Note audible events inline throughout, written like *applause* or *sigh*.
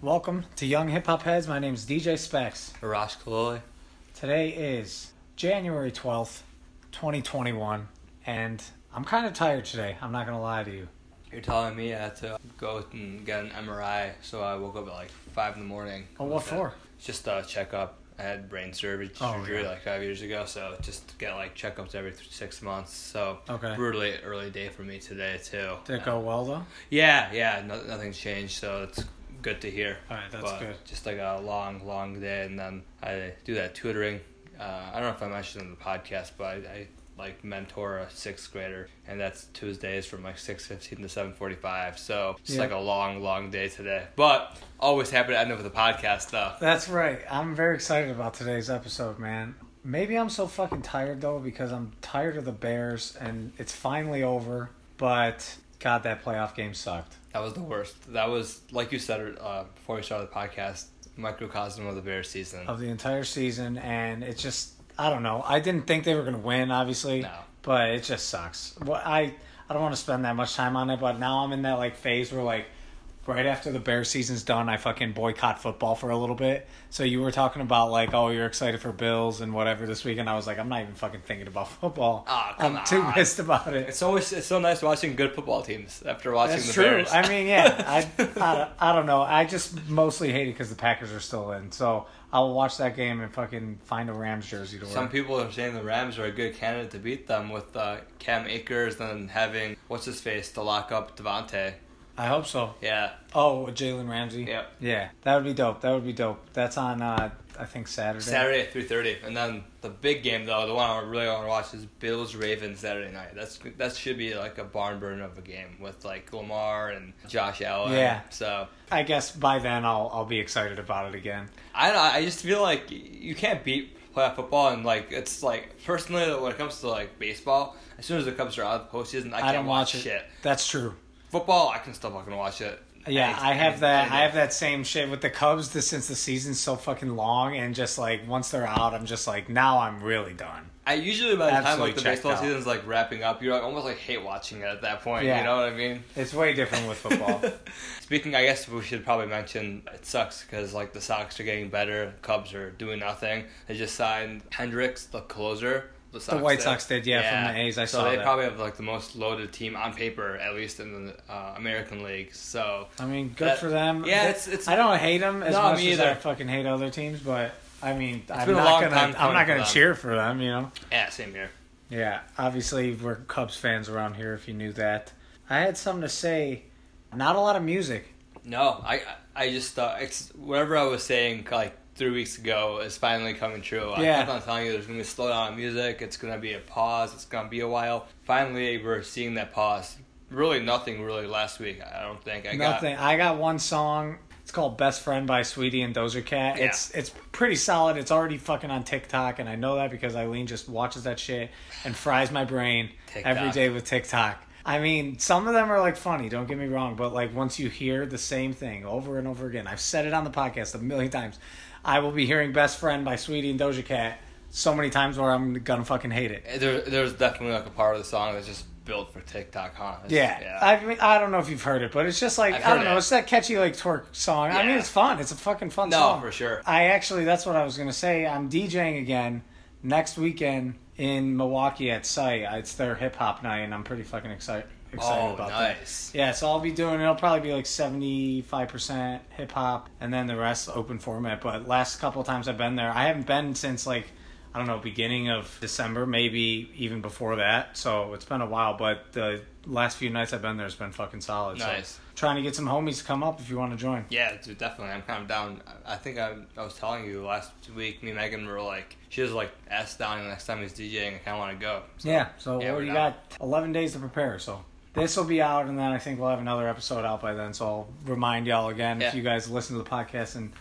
Welcome to Young Hip Hop Heads. My name is DJ Spex. Arash Kaloli. Today is January 12th, 2021, and I'm kind of tired today. I'm not going to lie to you. You're telling me I had to go and get an MRI, so I woke up at like 5 in the morning. Oh, what for? Just a checkup. I had brain surgery, Oh, surgery yeah. like five years ago, so just get like checkups every th- six months. So Okay. brutally early day for me today too. Did it go well, though? Yeah, yeah, no, nothing's changed, so it's good to hear. All right, that's But good. Just like a long, long day, and then I do that tutoring. Uh, I don't know if I mentioned in the podcast, but I, I like mentor a sixth grader, and that's Tuesdays from like six fifteen to seven forty five. So it's Yeah. like a long, long day today. But always happy to end up with a podcast though. That's right. I'm very excited about today's episode, man. Maybe I'm so fucking tired, though, because I'm tired of the Bears, and it's finally over, but God, that playoff game sucked. That was the worst. That was like you said uh, before we started the podcast, microcosm of the Bears season. of the entire season, and it's just I don't know. I didn't think they were gonna win, obviously, No. but it just sucks. Well, I I don't want to spend that much time on it, but now I'm in that like phase where like right after the Bears season's done, I fucking boycott football for a little bit. So you were talking about like, oh, you're excited for Bills and whatever this weekend. I was like, I'm not even fucking thinking about *laughs* football. Come I'm too pissed about it. It's always it's so nice watching good football teams after watching That's the true. Bears. I mean, yeah, *laughs* I, I, I don't know. I just mostly hate it because the Packers are still in. So I'll watch that game and fucking find a Rams jersey to wear. Some people are saying the Rams are a good candidate to beat them with uh, Cam Akers and having what's his face to lock up Davante. I hope so. Yeah, Oh, Jalen Ramsey. Yep. Yeah, that would be dope. That would be dope. That's on, uh, I think Saturday. Saturday at three thirty, and then the big game though, the one I really want to watch is Bills Ravens Saturday night. That's that should be like a barn burner of a game with like Lamar and Josh Allen. Yeah. So I guess by then I'll I'll be excited about it again. I don't I just feel like you can't beat playoff football and like it's like personally when it comes to like baseball, as soon as the Cubs are out of the postseason, I I, can't don't watch watch it. shit. That's true. Football, I can still fucking watch it. Yeah, Any- I have that. I have that same shit with the Cubs. Since the season's so fucking long, and just like once they're out, I'm just like now I'm really done. I usually by the time Absolutely like the checked baseball out. season's like wrapping up, you're like almost like hate watching it at that point. Yeah. You know what I mean? It's way different with football. *laughs* Speaking, I guess we should probably mention it sucks because like the Sox are getting better, Cubs are doing nothing. They just signed Hendriks, the closer. The, Sox White did. Sox did, yeah, from the A's, I so saw So they that. probably have like the most loaded team on paper, at least in the uh, American League. So I mean, good That- for them. yeah, That- it's- it's- I don't hate them as No, much me as I fucking hate other teams, but I mean, I'm been a not gonna. I'm not gonna them. cheer for them. You know. yeah, same here. Yeah, obviously we're Cubs fans around here. If you knew that, I had something to say. Not a lot of music. No, I I just it's whatever I was saying like three weeks ago is finally coming true. I Yeah. kept on telling you there's gonna be a slowdown in music. It's gonna be a pause. It's gonna be a while. Finally, we're seeing that pause. Really, nothing really last week. I don't think I got Nothing. I got one song. It's called "Best Friend" by Saweetie and Doja Cat. Yeah. It's it's pretty solid. It's already fucking on TikTok, and I know that because Eileen just watches that shit and fries my brain every day with TikTok. I mean, some of them are like funny. Don't get me wrong, but like once you hear the same thing over and over again, I've said it on the podcast a million times. I will be hearing "Best Friend" by Saweetie and Doja Cat so many times where I'm gonna fucking hate it. there. There's definitely like a part of the song that's just built for TikTok, huh? It's- Yeah, I mean, I don't know if you've heard it, but it's just like I've I don't know. it. It's that catchy like twerk song. Yeah. I mean, it's fun. It's a fucking fun no, song. for sure. I actually, that's what I was gonna say. I'm DJing again next weekend in Milwaukee at Site. It's their hip hop night, and I'm pretty fucking excited. Excited Oh, about that. nice. Yeah, so I'll be doing. It'll probably be like seventy five percent hip hop, and then the rest open format. But last couple of times I've been there, I haven't been since like I don't know beginning of December, maybe even before that. So it's been a while. But the last few nights I've been there has been fucking solid. Nice. So trying to get some homies to come up if you want to join. Yeah, dude, definitely. I'm kind of down. I think I, I was telling you last week. Me and Megan were like, she was like, "Ask down next time he's DJing. I kind of want to go." So, Yeah, so Yeah, we're you down. got 11 days to prepare. So this will be out, and then I think we'll have another episode out by then. So I'll remind y'all again if you guys listen to the podcast and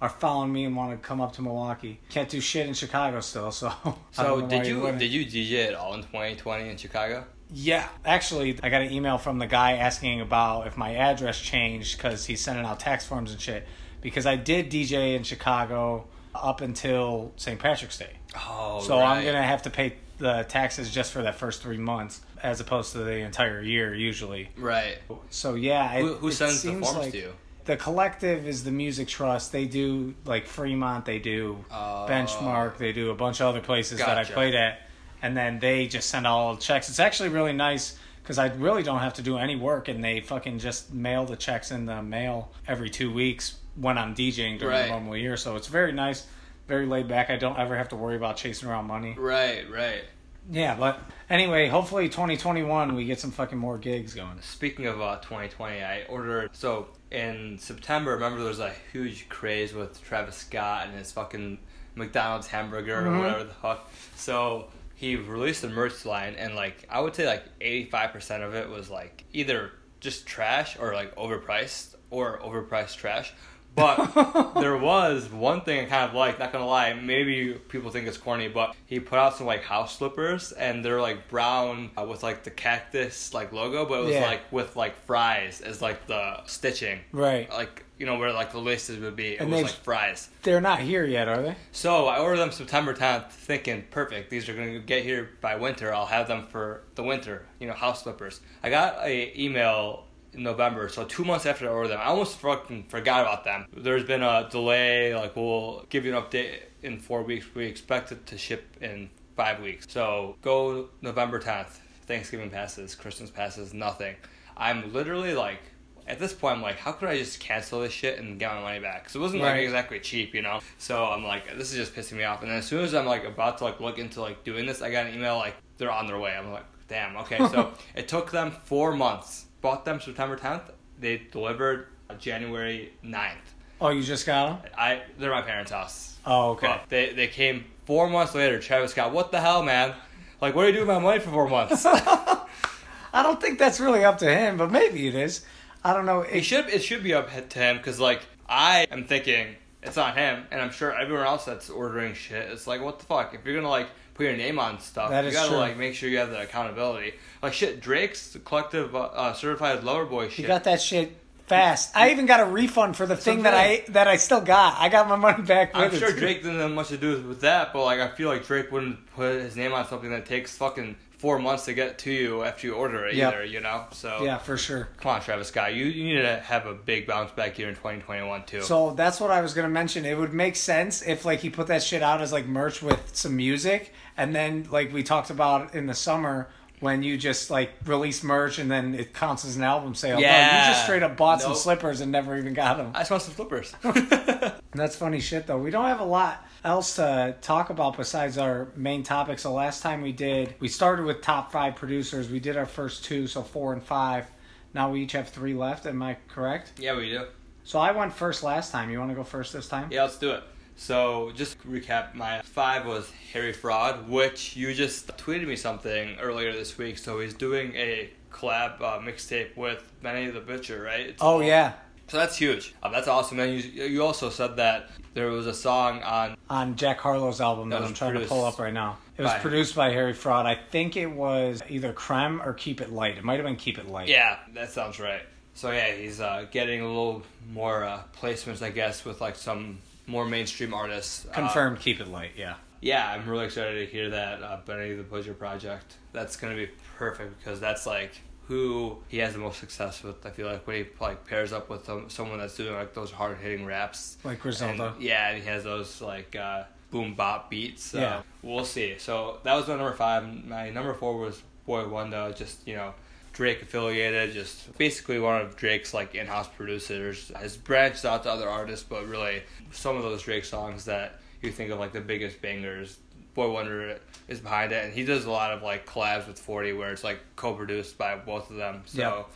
are following me and want to come up to Milwaukee. Can't do shit in Chicago still, so. *laughs* So did you did you DJ at all in 2020 in Chicago? Yeah, actually, I got an email from the guy asking about if my address changed because he's sending out tax forms and shit. Because I did DJ in Chicago up until St. Patrick's Day. Oh, So I'm gonna have to pay the taxes just for that first three months, as opposed to the entire year usually. right. So yeah, it, Who, who sends the forms like to you? the collective is the music trust. They do like Fremont, they do Oh. Benchmark, they do a bunch of other places that I played at, and then they just send all the checks. It's actually really nice because I really don't have to do any work, and they fucking just mail the checks in the mail every two weeks when I'm DJing during Right. the normal year. So it's very nice, very laid back. I don't ever have to worry about chasing around money. Right, right. Yeah, but anyway, hopefully 2021 we get some fucking more gigs going. Speaking of uh, 2020, I ordered so in September. Remember, there was a huge craze with Travis Scott and his fucking McDonald's hamburger Mhm. or whatever the fuck. So he released a merch line, and like I would say, like 85 percent of it was like either just trash or like overpriced or overpriced trash. But *laughs* there was one thing I kind of liked. Not gonna lie, maybe people think it's corny, but he put out some like house slippers, and they're like brown uh, with like the cactus like logo, but it was Yeah. like with like fries as like the stitching, Right. like you know where like the laces would be. It And was they've- like fries. They're not here yet, are they? So I ordered them September 10th, thinking perfect. These are gonna get here by winter. I'll have them for the winter. You know, house slippers. I got a email in November, so two months after I ordered them. I almost fucking forgot about them. There's been a delay. Like we'll give you an update in four weeks. We expect it to ship in five weeks. So go November 10th. Thanksgiving passes, Christmas passes, nothing. I'm literally like. At this point, I'm like, how could I just cancel this shit and get my money back? Because it wasn't like Right. exactly cheap, you know. So I'm like, this is just pissing me off. And then as soon as I'm like about to like look into like doing this, I got an email like they're on their way. I'm like, damn, okay. So *laughs* it took them four months. Bought them September 10th. They delivered January 9th. Oh, you just got them? I they're my parents' house. Oh, okay. But they they came four months later. Travis Scott, what the hell, man? Like, what are you doing with my money for four months? *laughs* I don't think that's really up to him, but maybe it is. I don't know. It It, should it should be up to him because like I am thinking it's on him, and I'm sure everyone else that's ordering shit. It's like what the fuck if you're gonna like put your name on stuff, That you is gotta true. like make sure you have the accountability. Like shit, Drake's collective uh, uh, certified lover boy shit. you got that shit fast. I even got a refund for the thing that I that I still got. I got my money back. I'm sure. Drake didn't have much to do with that, but like I feel like Drake wouldn't put his name on something that takes fucking four months to get to you after you order it Yep. either. You know, so Yeah, for sure. come on, Travis Scott, you you need to have a big bounce back year in 2021 too. So that's what I was gonna mention. It would make sense if like he put that shit out as like merch with some music, and then like we talked about in the summer when you just like release merch and then it counts as an album sale. No, you just straight up bought some slippers and never even got them. I just want some slippers. *laughs* That's funny shit though. We don't have a lot else to talk about besides our main topics. The last time we did, we started with top five producers. We did our first two, so four and five. Now we each have three left. Am I correct? yeah, we do. So I went first last time. You want to go first this time? Yeah, let's do it. So, just to recap, my five was Harry Fraud, which you just tweeted me something earlier this week. So, he's doing a collab uh, mixtape with Benny the Butcher, right? It's Oh all- yeah, So, that's huge. Um, that's awesome. And you, you also said that there was a song on. on Jack Harlow's album that, That I'm trying to pull up right now. It was by- produced by Harry Fraud. I think it was either Creme or Keep It Light. It might have been Keep It Light. Yeah, that sounds right. So, yeah, he's uh, getting a little more uh, placements, I guess, with like some more mainstream artists. Uh, Confirmed Keep It Light. Yeah. Yeah, I'm really excited to hear that uh, Benny the Butcher project. That's gonna be perfect because that's like who he has the most success with. I feel like when he like pairs up with some, someone that's doing like those hard hitting raps. Like Griselda. And, yeah, and he has those like uh, boom bap beats. So Yeah. we'll see. So that was my number five. My number four was Boy Wonder. Just you know. Drake affiliated, just basically one of Drake's like in-house producers. Has branched out to other artists, but really some of those Drake songs that you think of like the biggest bangers, Boy Wonder is behind it, and he does a lot of like collabs with Forty, where it's like co-produced by both of them. So. Yep.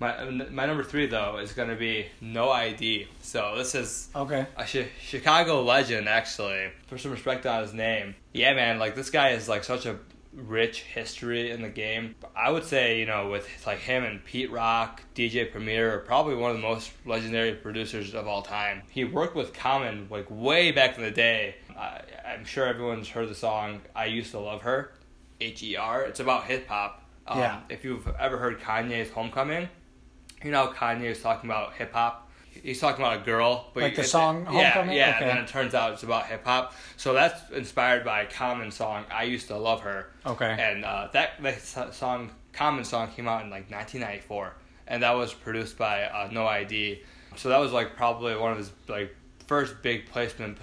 My, uh, my number three though is gonna be No ID. So this is Okay. a Chi- Chicago legend actually. For some respect on his name. Yeah, man. Like this guy is like such a rich history in the game. I would say you know with like him and Pete Rock, DJ Premier, are probably one of the most legendary producers of all time. He worked with Common like way back in the day. I, I'm sure everyone's heard the song "I Used to Love Her." H E R. It's about hip hop. Um, Yeah. If you've ever heard Kanye's Homecoming, you know Kanye is talking about hip hop. He's talking about a girl, but Like the song yeah, Homecoming? Yeah, Okay. and then it turns out it's about hip hop. So that's inspired by a Common song "I Used to Love Her." Okay. And uh, that that song, Common song, came out in like 1994, and that was produced by uh, No ID. So that was like probably one of his like first big placement.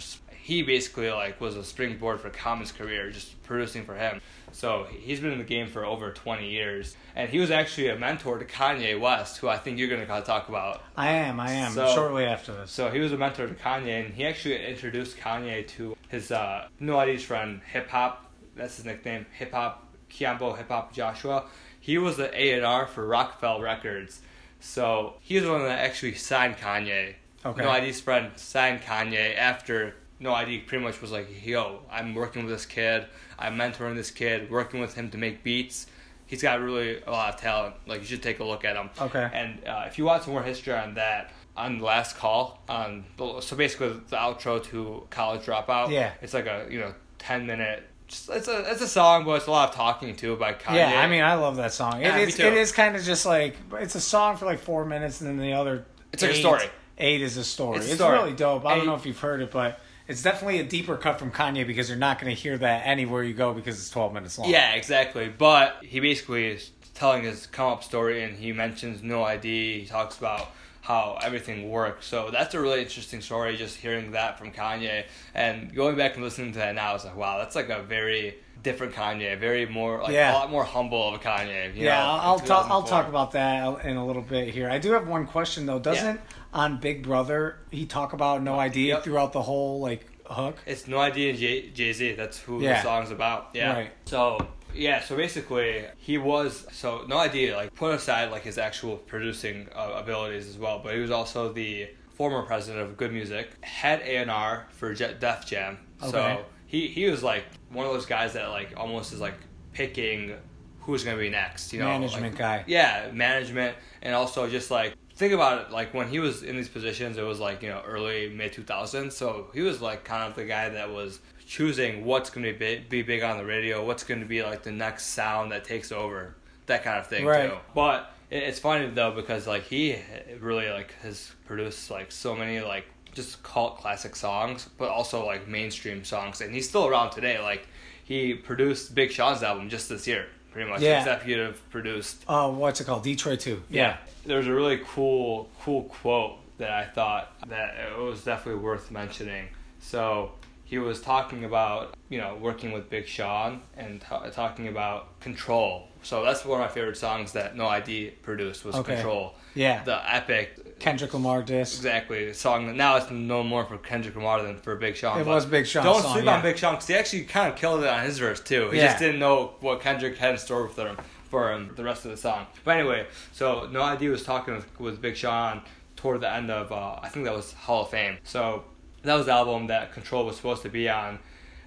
He basically like was a springboard for Common's career, just producing for him. So he's been in the game for over 20 years, and he was actually a mentor to Kanye West, who I think you're gonna talk about. I am, I am. So- shortly after this. So he was a mentor to Kanye, and he actually introduced Kanye to his uh, No ID's friend, Hip Hop. That's his nickname, Hip Hop Kyambo Hip Hop Joshua. He was the A and R for Roc-A-Fella Records, so he was the one that actually signed Kanye. Okay. No ID's friend signed Kanye after No ID pretty much was like, "Yo, I'm working with this kid. I'm mentoring this kid, working with him to make beats." He's got really a lot of talent. Like you should take a look at him. Okay. And uh, if you want some more history on that, on the last call, on the, so basically the outro to College Dropout. Yeah. It's like a you know ten minute. Just, it's a it's a song, but it's a lot of talking too by Kanye. Yeah, I mean, I love that song. Yeah, it me It is kind of just like it's a song for like four minutes, and then the other. It's like a story. Eight is a story. It's It's, a story. really dope. I don't know if you've heard it, but it's definitely a deeper cut from Kanye because you're not going to hear that anywhere you go because it's twelve minutes long. Yeah, exactly. But he basically is telling his come up story, and he mentions No ID. He talks about how everything works. So that's a really interesting story. Just hearing that from Kanye, and going back and listening to that now, it's like wow, that's like a very different Kanye, very more like Yeah. a lot more humble of a Kanye. You Yeah, know, I'll, I'll talk. I'll talk about that in a little bit here. I do have one question though. Doesn't on Big Brother he talk about No ID Yep. throughout the whole like hook? It's No ID and Jay Z. That's who Yeah. the song's about. Yeah. Right. So yeah. So basically, he was so No ID Like put aside like his actual producing uh, abilities as well, but he was also the former president of Good Music, head A and R for Je- Def Jam. Okay. So he he was like one of those guys that like almost is like picking who's gonna be next. You know, Management like- guy. Yeah, management, and also just like think about it. Like when he was in these positions, it was like you know early mid two thousands. So he was like kind of the guy that was choosing what's going to be big, be big on the radio, what's going to be like the next sound that takes over, that kind of thing Right. too. But it's funny though because like he really like has produced like so many like just cult classic songs, but also like mainstream songs, and he's still around today. Like he produced Big Sean's album just this year, pretty much. Yeah. Executive produced. Uh, what's it called? Detroit Two. Yeah. There's a really cool, cool quote that I thought that it was definitely worth mentioning. So he was talking about, you know, working with Big Sean and ta talking about Control. So that's one of my favorite songs that No ID produced was Okay. Control. Yeah. The epic, Kendrick Lamar disc. exactly, song. Now it's no more for Kendrick Lamar than for Big Sean. It was Big Sean. Don't song, sleep yeah. on Big Sean because he actually kind of killed it on his verse too. He Yeah. just didn't know what Kendrick had in store for him for him the rest of the song. But anyway, so No ID was talking with, with Big Sean toward the end of uh, I think that was Hall of Fame. So that was the album that Control was supposed to be on.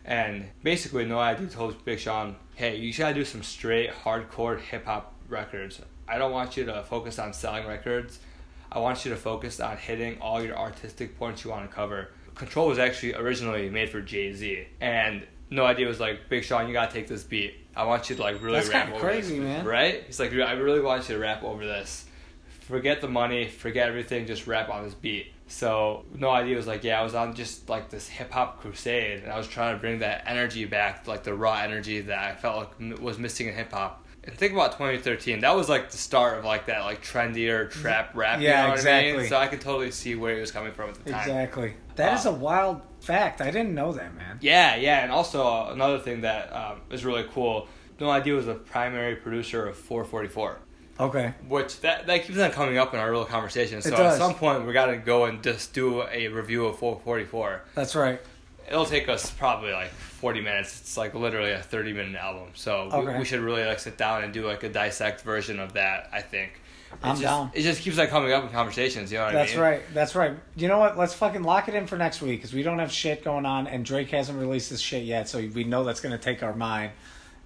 And basically, No ID told Big Sean, "Hey, you gotta do some straight hardcore hip hop records. I don't want you to focus on selling records. I want you to focus on hitting all your artistic points you want to cover." Control was actually originally made for Jay Z, and No ID was like, "Big Sean, you gotta take this beat. I want you to like really That's rap over crazy, this." man. Right? He's like, "I really want you to rap over this." forget the money, forget everything, just rap on this beat. So No ID was like, yeah, I was on just like this hip hop crusade, and I was trying to bring that energy back, like the raw energy that I felt like was missing in hip hop. And think about 2013. That was like the start of like that like trendier trap rap. Yeah, you know what I mean? exactly. So I could totally see where he was coming from at the time. Exactly. That is Wow. a wild fact. I didn't know that, man. Yeah, yeah, and also uh, another thing that um, is really cool. No ID was the primary producer of 444. Okay. Which that that keeps on coming up in our real conversation. So It at some point we gotta go and just do a review of 444. That's right. It'll take us probably like 40 minutes. It's like literally a 30 minute album. So we, Okay. we should really like sit down and do like a dissect version of that. I think. It I'm just, down. It just keeps like coming up in conversations. You know what That's I mean? right. That's right. You know what? Let's fucking lock it in for next week because we don't have shit going on, and Drake hasn't released his shit yet, so we know that's gonna take our mind.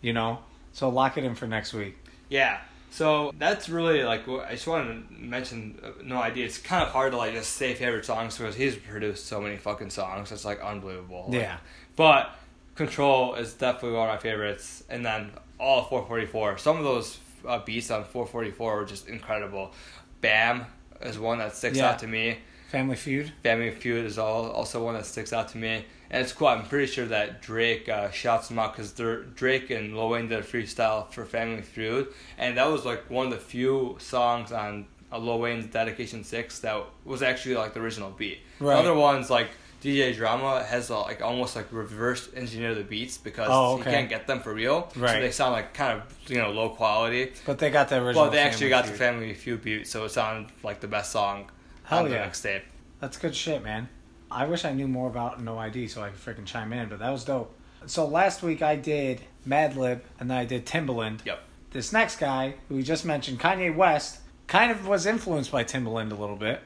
You know. So lock it in for next week. Yeah. So that's really like what I just wanted to mention. Uh, No ID. It's kind of hard to like just say favorite songs because he's produced so many fucking songs. It's like unbelievable. Like, Yeah. But Control is definitely one of my favorites, and then all of 444. Some of those uh, beats on 444 were just incredible. Bam is one that sticks Yeah. out to me. Family Feud. Family Feud is all, also one that sticks out to me. And it's cool. I'm pretty sure that Drake uh, shouts them out because Drake and Lil Wayne did a freestyle for Family Feud, and that was like one of the few songs on a Lil Wayne's Dedication Six that was actually like the original beat. Right. The other ones like DJ Drama has uh, like almost like reverse engineer the beats because Oh, he can't get them for real. So they sound like kind of you know low quality. But they got the original. Well, they actually got the. Family Feud beat, so it sounded like the best song Hell on the yeah. mixtape. That's good shit, man. I wish I knew more about No ID so I could freaking chime in, but that was dope. So last week I did Madlib and then I did Timbaland. Yep. This next guy, who we just mentioned, Kanye West, kind of was influenced by Timbaland a little bit.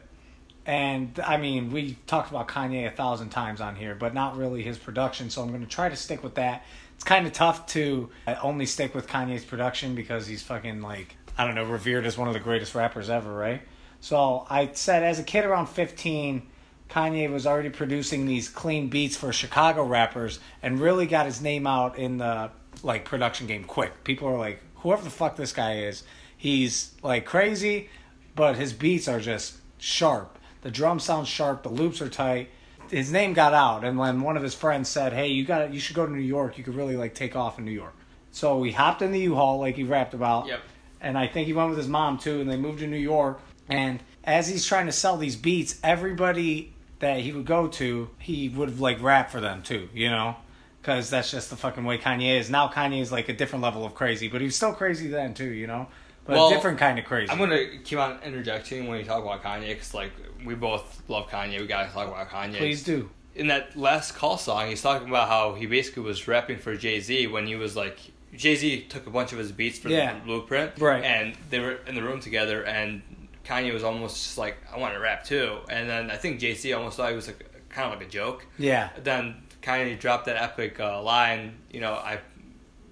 And I mean, we talked about Kanye a thousand times on here, but not really his production. So I'm going to try to stick with that. It's kind of tough to uh, only stick with Kanye's production because he's fucking like I don't know, revered as one of the greatest rappers ever, right? So I said as a kid around 15, Kanye was already producing these clean beats for Chicago rappers and really got his name out in the like production game quick. People are like, whoever the fuck this guy is, he's like crazy, but his beats are just sharp. The drum sounds sharp, the loops are tight. His name got out, and when one of his friends said, "Hey, you got you should go to New York. You could really like take off in New York." So he hopped in the U-Haul like he rapped about Yep. and I think he went with his mom too, and they moved to New York. And as he's trying to sell these beats, everybody that he would go to, he would like rap for them too, you know, because that's just the fucking way Kanye is. Now Kanye is like a different level of crazy, but he was still crazy then too, you know, but Well, a different kind of crazy. I'm gonna keep on interjecting when you talk about Kanye because like we both love Kanye. We gotta talk about Kanye. Please do. in that last call song, he's talking about how he basically was rapping for Jay Z when he was like Jay Z took a bunch of his beats for Yeah. the Blueprint, Right. And they were in the room together, and Kanye was almost just like, "I want to rap too," and then I think Jay Z almost thought it was like kind of like a joke. Yeah, Then Kanye dropped that epic uh, line, you know, I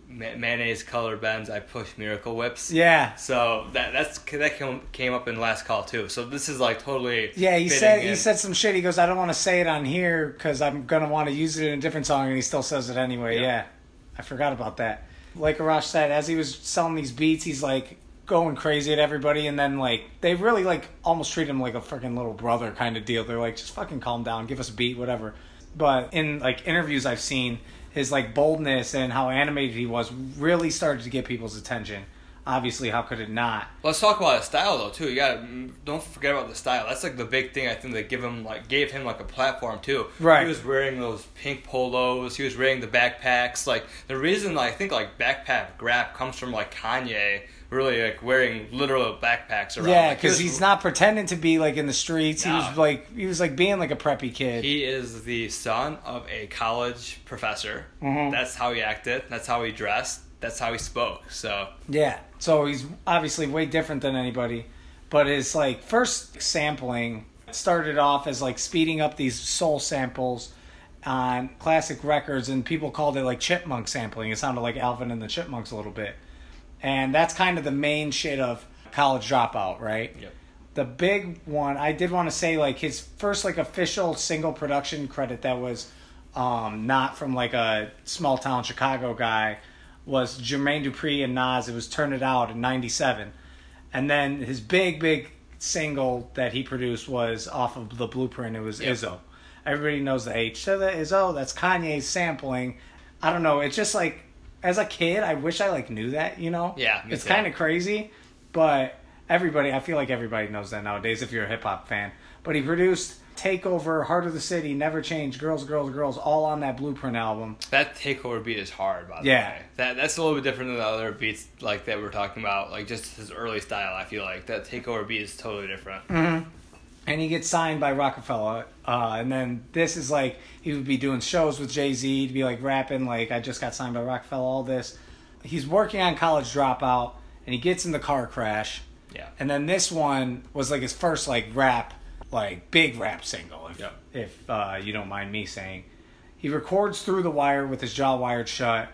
ma- mayonnaise color Benz, I push miracle whips. yeah, So that that's that came, came up in last call too. So this is like totally yeah. He said he said some shit. He goes, "I don't want to say it on here because I'm gonna want to use it in a different song," and he still says it anyway. Yeah. Yeah, I forgot about that. Like Arash said, as he was selling these beats, he's like going crazy at everybody, and then like they really like almost treat him like a freaking little brother kind of deal. They're like, just fucking calm down, give us a beat, whatever. But in like interviews I've seen, his like boldness and how animated he was really started to get people's attention. Obviously, how could it not? Let's talk about his style though too. You got to mm, don't forget about the style. That's like the big thing I think that give him like gave him like a platform too. Right. He was wearing those pink polos. He was wearing the backpacks. Like the reason I think like backpack rap comes from like Kanye really like wearing literal backpacks around. Yeah, because was- he's not pretending to be like in the streets. He was like he was like being like a preppy kid. He is the son of a college professor. Mhm. That's how he acted. That's how he dressed. That's how he spoke. So Yeah. So he's obviously way different than anybody. But his like first sampling started off as like speeding up these soul samples on classic records and people called it like chipmunk sampling. It sounded like Alvin and the Chipmunks a little bit. And that's kind of the main shit of college dropout, right? Yep. The big one, I did want to say like his first like official single production credit that was um, not from like a small town Chicago guy was Jermaine Dupri and Nas. It was Turn It Out in '97, and then his big big single that he produced was off of the Blueprint. It was Yep. Izzo. Everybody knows the H to the Izzo. That's Kanye's sampling. I don't know. It's just like as a kid, I wish I like knew that. You know? Yeah, It's kind of crazy, but everybody. I feel like everybody knows that nowadays if you're a hip hop fan. But he produced Takeover, Heart of the City, Never Change, Girls, Girls, Girls, all on that Blueprint album. That takeover beat is hard, by the Yeah. way. That that's a little bit different than the other beats like that we're talking about. Like just his early style, I feel like that takeover beat is totally different. Mm. And he gets signed by Roc-A-Fella. Uh, and then this is like he would be doing shows with Jay Z to be like rapping like I just got signed by Roc-A-Fella. All this, he's working on College Dropout, and he gets in the car crash. Yeah. And then this one was like his first like rap, like big rap single. If, if uh, you don't mind me saying, he records through the wire with his jaw wired shut.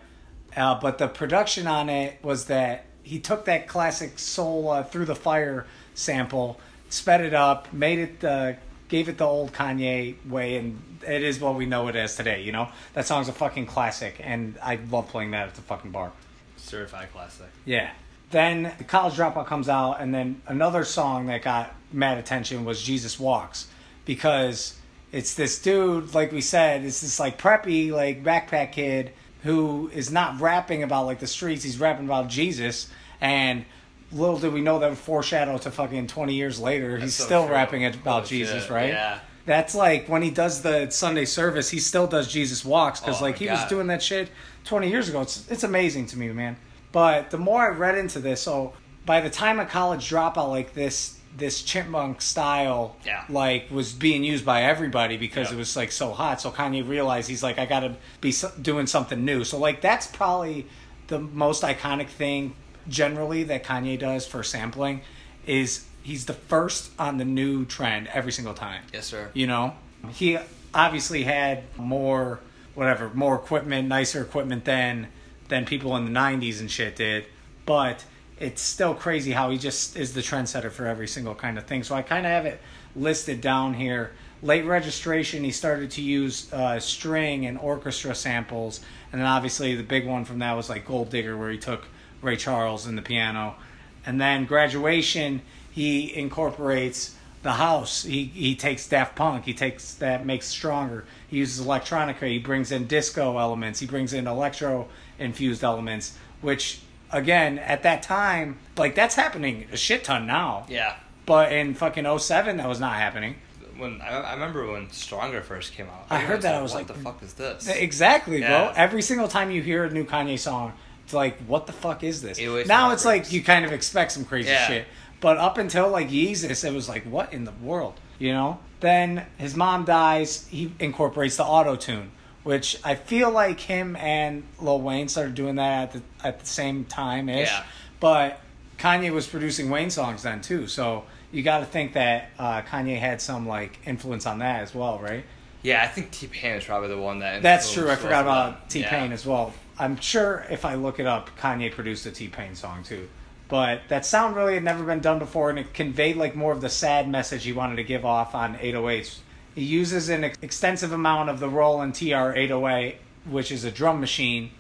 Uh, but the production on it was that he took that classic soul uh, through the fire sample, sped it up, made it, uh, gave it the old Kanye way, and it is what we know it as today. You know that song's a fucking classic, and I love playing that at the fucking bar. Certified classic. Yeah. Then the college dropout comes out, and then another song that got mad attention was Jesus Walks because it's this dude, like we said, it's this like preppy, like backpack kid who is not rapping about like the streets, he's rapping about Jesus. And little did we know that would foreshadow to fucking 20 years later. He's so still true. rapping about Jesus, shit. right? Yeah. That's like when he does the Sunday service, he still does Jesus walks because Oh, like he was doing that shit 20 years ago. It's it's amazing to me, man. But the more I read into this, so by the time a college dropout like this, this chipmunk style, Yeah. like was being used by everybody because Yeah. it was like so hot. So Kanye realized he's like, I got to be doing something new. So like that's probably the most iconic thing generally that Kanye does for sampling is he's the first on the new trend every single time. Yes, sir. You know, he obviously had more, whatever, more equipment, nicer equipment than than people in the '90s and shit did. But it's still crazy how he just is the trendsetter for every single kind of thing. So I kind of have it listed down here. Late registration, he started to use uh, string and orchestra samples, and then obviously the big one from that was like Gold Digger, where he took Ray Charles and the piano, and then graduation, he incorporates the house. He he takes Daft Punk. He takes that makes stronger. He uses electronica. He brings in disco elements. He brings in electro infused elements, which again at that time, like that's happening a shit ton now. Yeah. But in fucking 07, that was not happening. When I, I remember when Stronger first came out. I heard that, I was what like, "What the fuck is this? Exactly, bro. Every single time you hear a new Kanye song, it's like, what the fuck is this? 808s Now it's like you kind of expect some crazy Yeah. shit. But up until like Yeezus, it was like, what in the world? You know? Then his mom dies, he incorporates the auto tune, which I feel like him and Lil Wayne started doing that at the, at the same time ish. Yeah. But Kanye was producing Wayne songs then too, so you got to think that uh, Kanye had some like influence on that as well, right? yeah, I think T Pain is probably the one that. That's true. I influenced forgot of about. T Pain Yeah. as well. I'm sure if I look it up, Kanye produced a T Pain song too. But that sound really had never been done before, and it conveyed like more of the sad message he wanted to give off on 808s. He uses an ex- extensive amount of the Roland TR 808, which is a drum machine,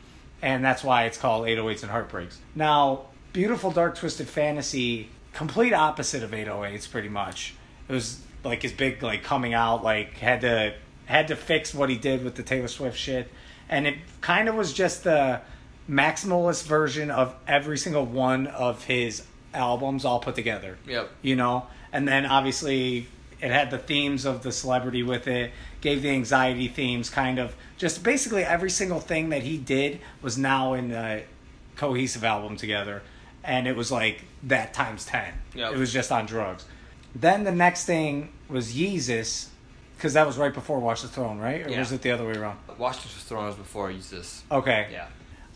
and that's why it's called 808s and Heartbreaks. Now, Beautiful Dark Twisted Fantasy, complete opposite of 808s, pretty much. It was like his big like coming out, like had to had to fix what he did with the Taylor Swift shit, and it kind of was just the maximalist version of every single one of his albums all put together. Yep. you know? And then obviously it had the themes of the celebrity with it gave the anxiety themes kind of just basically every single thing that he did was now in a cohesive album together. And it was like that times 10 Yep. it was just on drugs. Then the next thing was yeezus because that was right before watch the throne right or Yeah. was it the other way around Watch the Throne was before Yeezus. okay Yeah.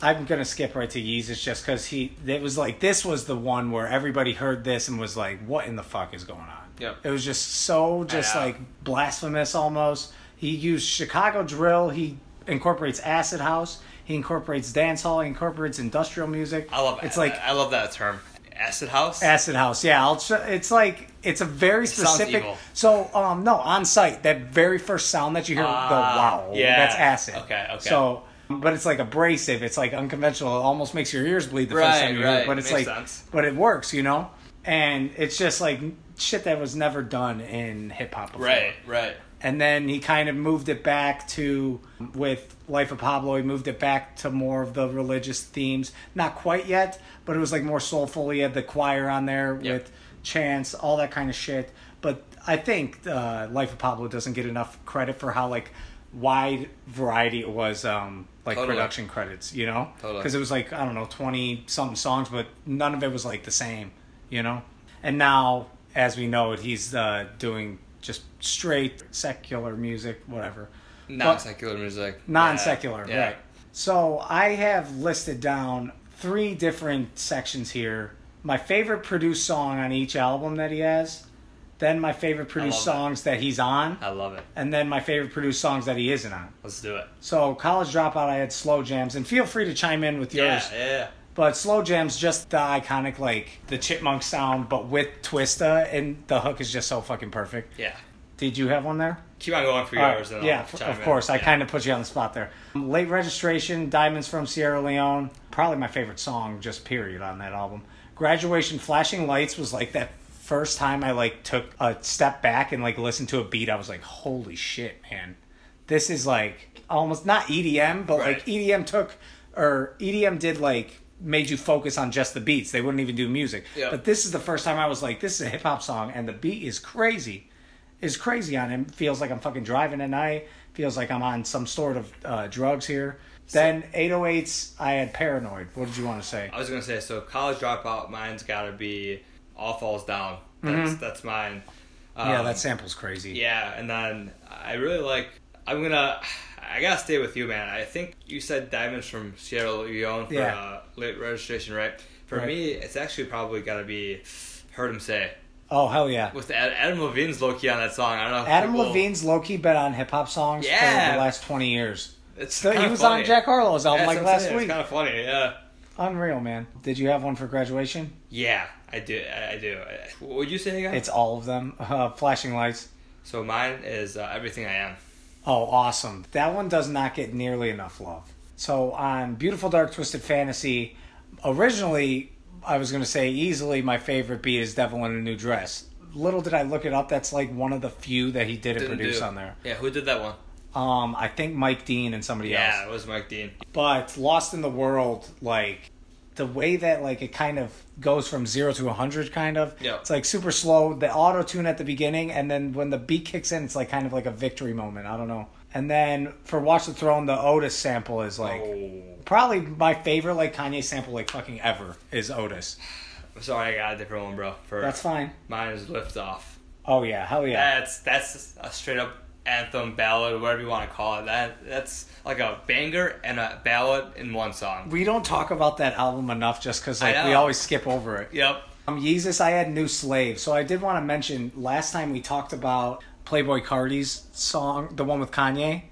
I'm gonna skip right to Yeezus just because he. It was like this was the one where everybody heard this and was like, "What in the fuck is going on?" Yep. It was just so just like blasphemous almost. He used Chicago drill. He incorporates acid house. He incorporates dancehall. He incorporates industrial music. I love. It's like I love that term. Acid house. acid house. Yeah, I'll. It's like it's a very specific. So um no On Sight that very first sound that you hear Ah, the wow yeah. that's acid. Okay, okay. So. But it's like abrasive. It's like unconventional. It almost makes your ears bleed the first time you hear it. But it's Makes like, sense. but it works, you know. And it's just like shit that was never done in hip hop before. Right. Right. And then he kind of moved it back to with Life of Pablo. He moved it back to more of the religious themes. Not quite yet, but it was like more soulful. He had the choir on there Yep. with chants, all that kind of shit. But I think uh, Life of Pablo doesn't get enough credit for how like wide variety it was. Um, like Totally. production credits, you know, Totally. because it was like I don't know twenty something songs, but none of it was like the same, you know. And now, as we know it, he's uh, doing just straight secular music, whatever. Non secular music. Non secular, Yeah. right. So I have listed down three different sections here. My favorite produced song on each album that he has, then my favorite produced love that. songs that he's on, I love it. and then my favorite produced songs that he isn't on. Let's do it. So College Dropout, I had Slow Jams, and feel free to chime in with yours. Yeah. Yeah. But Slow Jam's just the iconic, like the chipmunk sound, but with Twista, and the hook is just so fucking perfect. Yeah. Did you have one there? Keep on going for yours. and yeah, I'll f- chime of in. course. I Yeah. kind of put you on the spot there. Late registration, Diamonds from Sierra Leone. Probably my favorite song, just period, on that album. Graduation, Flashing Lights was like that first time I like took a step back and like listened to a beat. I was like, holy shit, man, this is like almost not EDM, but like EDM took or EDM did like made you focus on just the beats. They wouldn't even do music. Yeah. But this is the first time I was like, this is a hip hop song, and the beat is crazy, is crazy on him. Feels like I'm fucking driving at night. Feels like I'm on some sort of uh, drugs here. Then 808s, I had paranoid. What did you want to say? I was gonna say so. College dropout. Mine's gotta be all falls down. That's that's mine. Mm-hmm. yeah, Um, that sample's crazy. Yeah, and then I really like. I'm gonna. I gotta stay with you, man. I think you said Diamonds from Sierra Leone for Yeah. uh, late registration, right? For Right. me, it's actually probably gotta be Heard 'Em Say Oh hell yeah. with Ad- Adam Levine's low key on that song. I don't know. If Adam people- Levine's low key been on hip hop songs for the last twenty years. It's he was funny. on Jack Harlow's album like that's what I'm last saying. week. It's kind of funny, yeah. Unreal, man. Did you have one for graduation? Yeah, I do. I I do. What would you say again? It's all of them. *laughs* Uh, flashing lights. so mine is uh, Everything I Am. Oh, awesome. That one does not get nearly enough love. So on Beautiful Dark Twisted Fantasy, originally I was going to say easily my favorite beat is Devil in a New Dress. Little did I look it up. That's like one of the few that he didn't, Didn't produce do. on there. Yeah, who did that one? Um, I think Mike Dean and somebody else. Yeah, it was Mike Dean. But Lost in the World, like the way that like it kind of goes from zero to a hundred, kind of. Yeah. It's like super slow. The auto tune at the beginning, and then when the beat kicks in, it's like kind of like a victory moment. I don't know. And then for Watch the Throne, the Otis sample is like oh, probably my favorite like Kanye sample like fucking ever is Otis. I'm sorry, I got a different one, bro. For That's fine. mine is Lift Off. Oh yeah, hell yeah. That's that's a straight up anthem ballad, whatever you want to call it. That that's like a banger and a ballad in one song. We don't talk about that album enough just because like we always skip over it. Yep. Um, Yeezus, I had New Slave. So I did want to mention last time we talked about Playboi Carti's song, the one with Kanye.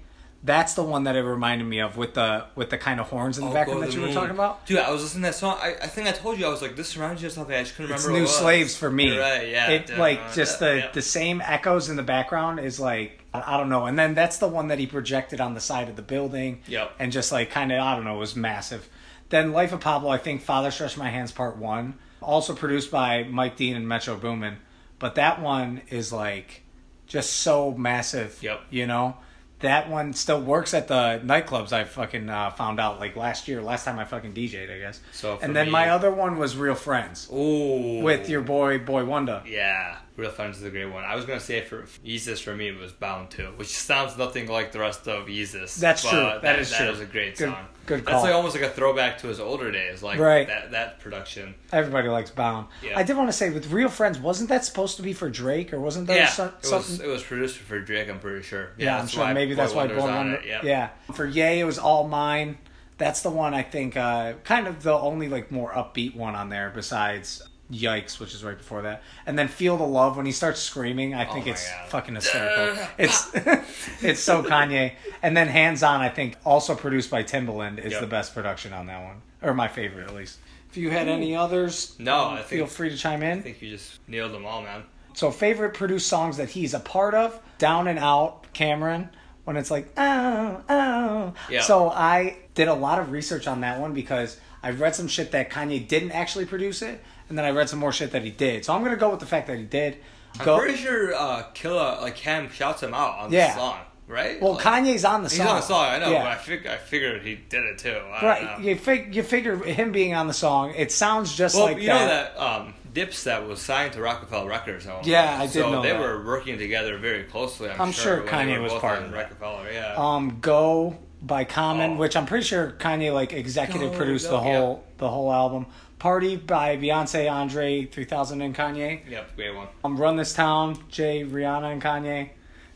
That's the one that it reminded me of with the with the kind of horns in the Oh, background that the you were Moon. talking about. Dude, I was listening to that song. I, I think I told you I was like, this reminds you of something. I just couldn't It's remember. New what it was. Slaves for me. You're right. Yeah. It like just that- the the same echoes in the background is like I don't know. And then that's the one that he projected on the side of the building. Yep. And just like kind of I don't know was massive. Then Life of Pablo, I think Father Stretch My Hands Part One, also produced by Mike Dean and Metro Boomin. But that one is like just so massive. Yep. You know. That one still works at the nightclubs. I fucking uh, found out like last year, last time I fucking DJ'd, I guess. So and then me- my other one was Real Friends Ooh. with your boy Boy Wonder. Yeah, Real Friends is a great one. I was gonna say for Yeezus for me it was Bound to, which *laughs* sounds nothing like the rest of Yeezus. That's but true. That That is that true. is a great Good- song. good That's like almost like a throwback to his older days, like Right. that that production. Everybody likes Bound. Yeah. I did want to say with Real Friends, wasn't that supposed to be for Drake or wasn't there yeah, some, it was something? it was produced for Drake. I'm pretty sure. yeah, I'm sure maybe that's why Born on Wonder. it. Yep. Yeah. For Ye, it was All Mine. That's the one I think, uh, kind of the only like more upbeat one on there besides Yikes, which is right before that. And then Feel the Love when he starts screaming, I think my it's God. fucking hysterical. *laughs* it's *laughs* it's so Kanye. And then Hands On, I think, also produced by Timbaland, is Yep. the best production on that one, or my favorite at least. If you had any others, No, um, I think- feel free to chime in. I think you just nailed them all, man. So favorite produced songs that he's a part of, Down and Out, Cam'ron, when it's like oh oh. Yeah. So I did a lot of research on that one because I've read some shit that Kanye didn't actually produce it, and then I read some more shit that he did. So I'm gonna go with the fact that he did. I'm Go. pretty sure uh, Killa like Cam shouts him out on Yeah. the song, right? well, Like, Kanye's on the song. He's song. on the song, I know, Yeah. but I, fig- I figured he did it too. I don't Right, know. you fig- you figure him being on the song, it sounds just Well, like you know that um, Dipset was signed to Roc-A-Fella Records. At Yeah. I did so know they that. were working together very closely. I'm, I'm sure when they Kanye were was both part on of that. Roc-A-Fella. Yeah. um, "Go" by Common, Oh. which I'm pretty sure Kanye like executive Go, produced go, the whole the whole album. "Party" by Beyonce, Andre 3000, and Kanye. yep, great one. Um, "Run This Town," Jay, Rihanna, and Kanye.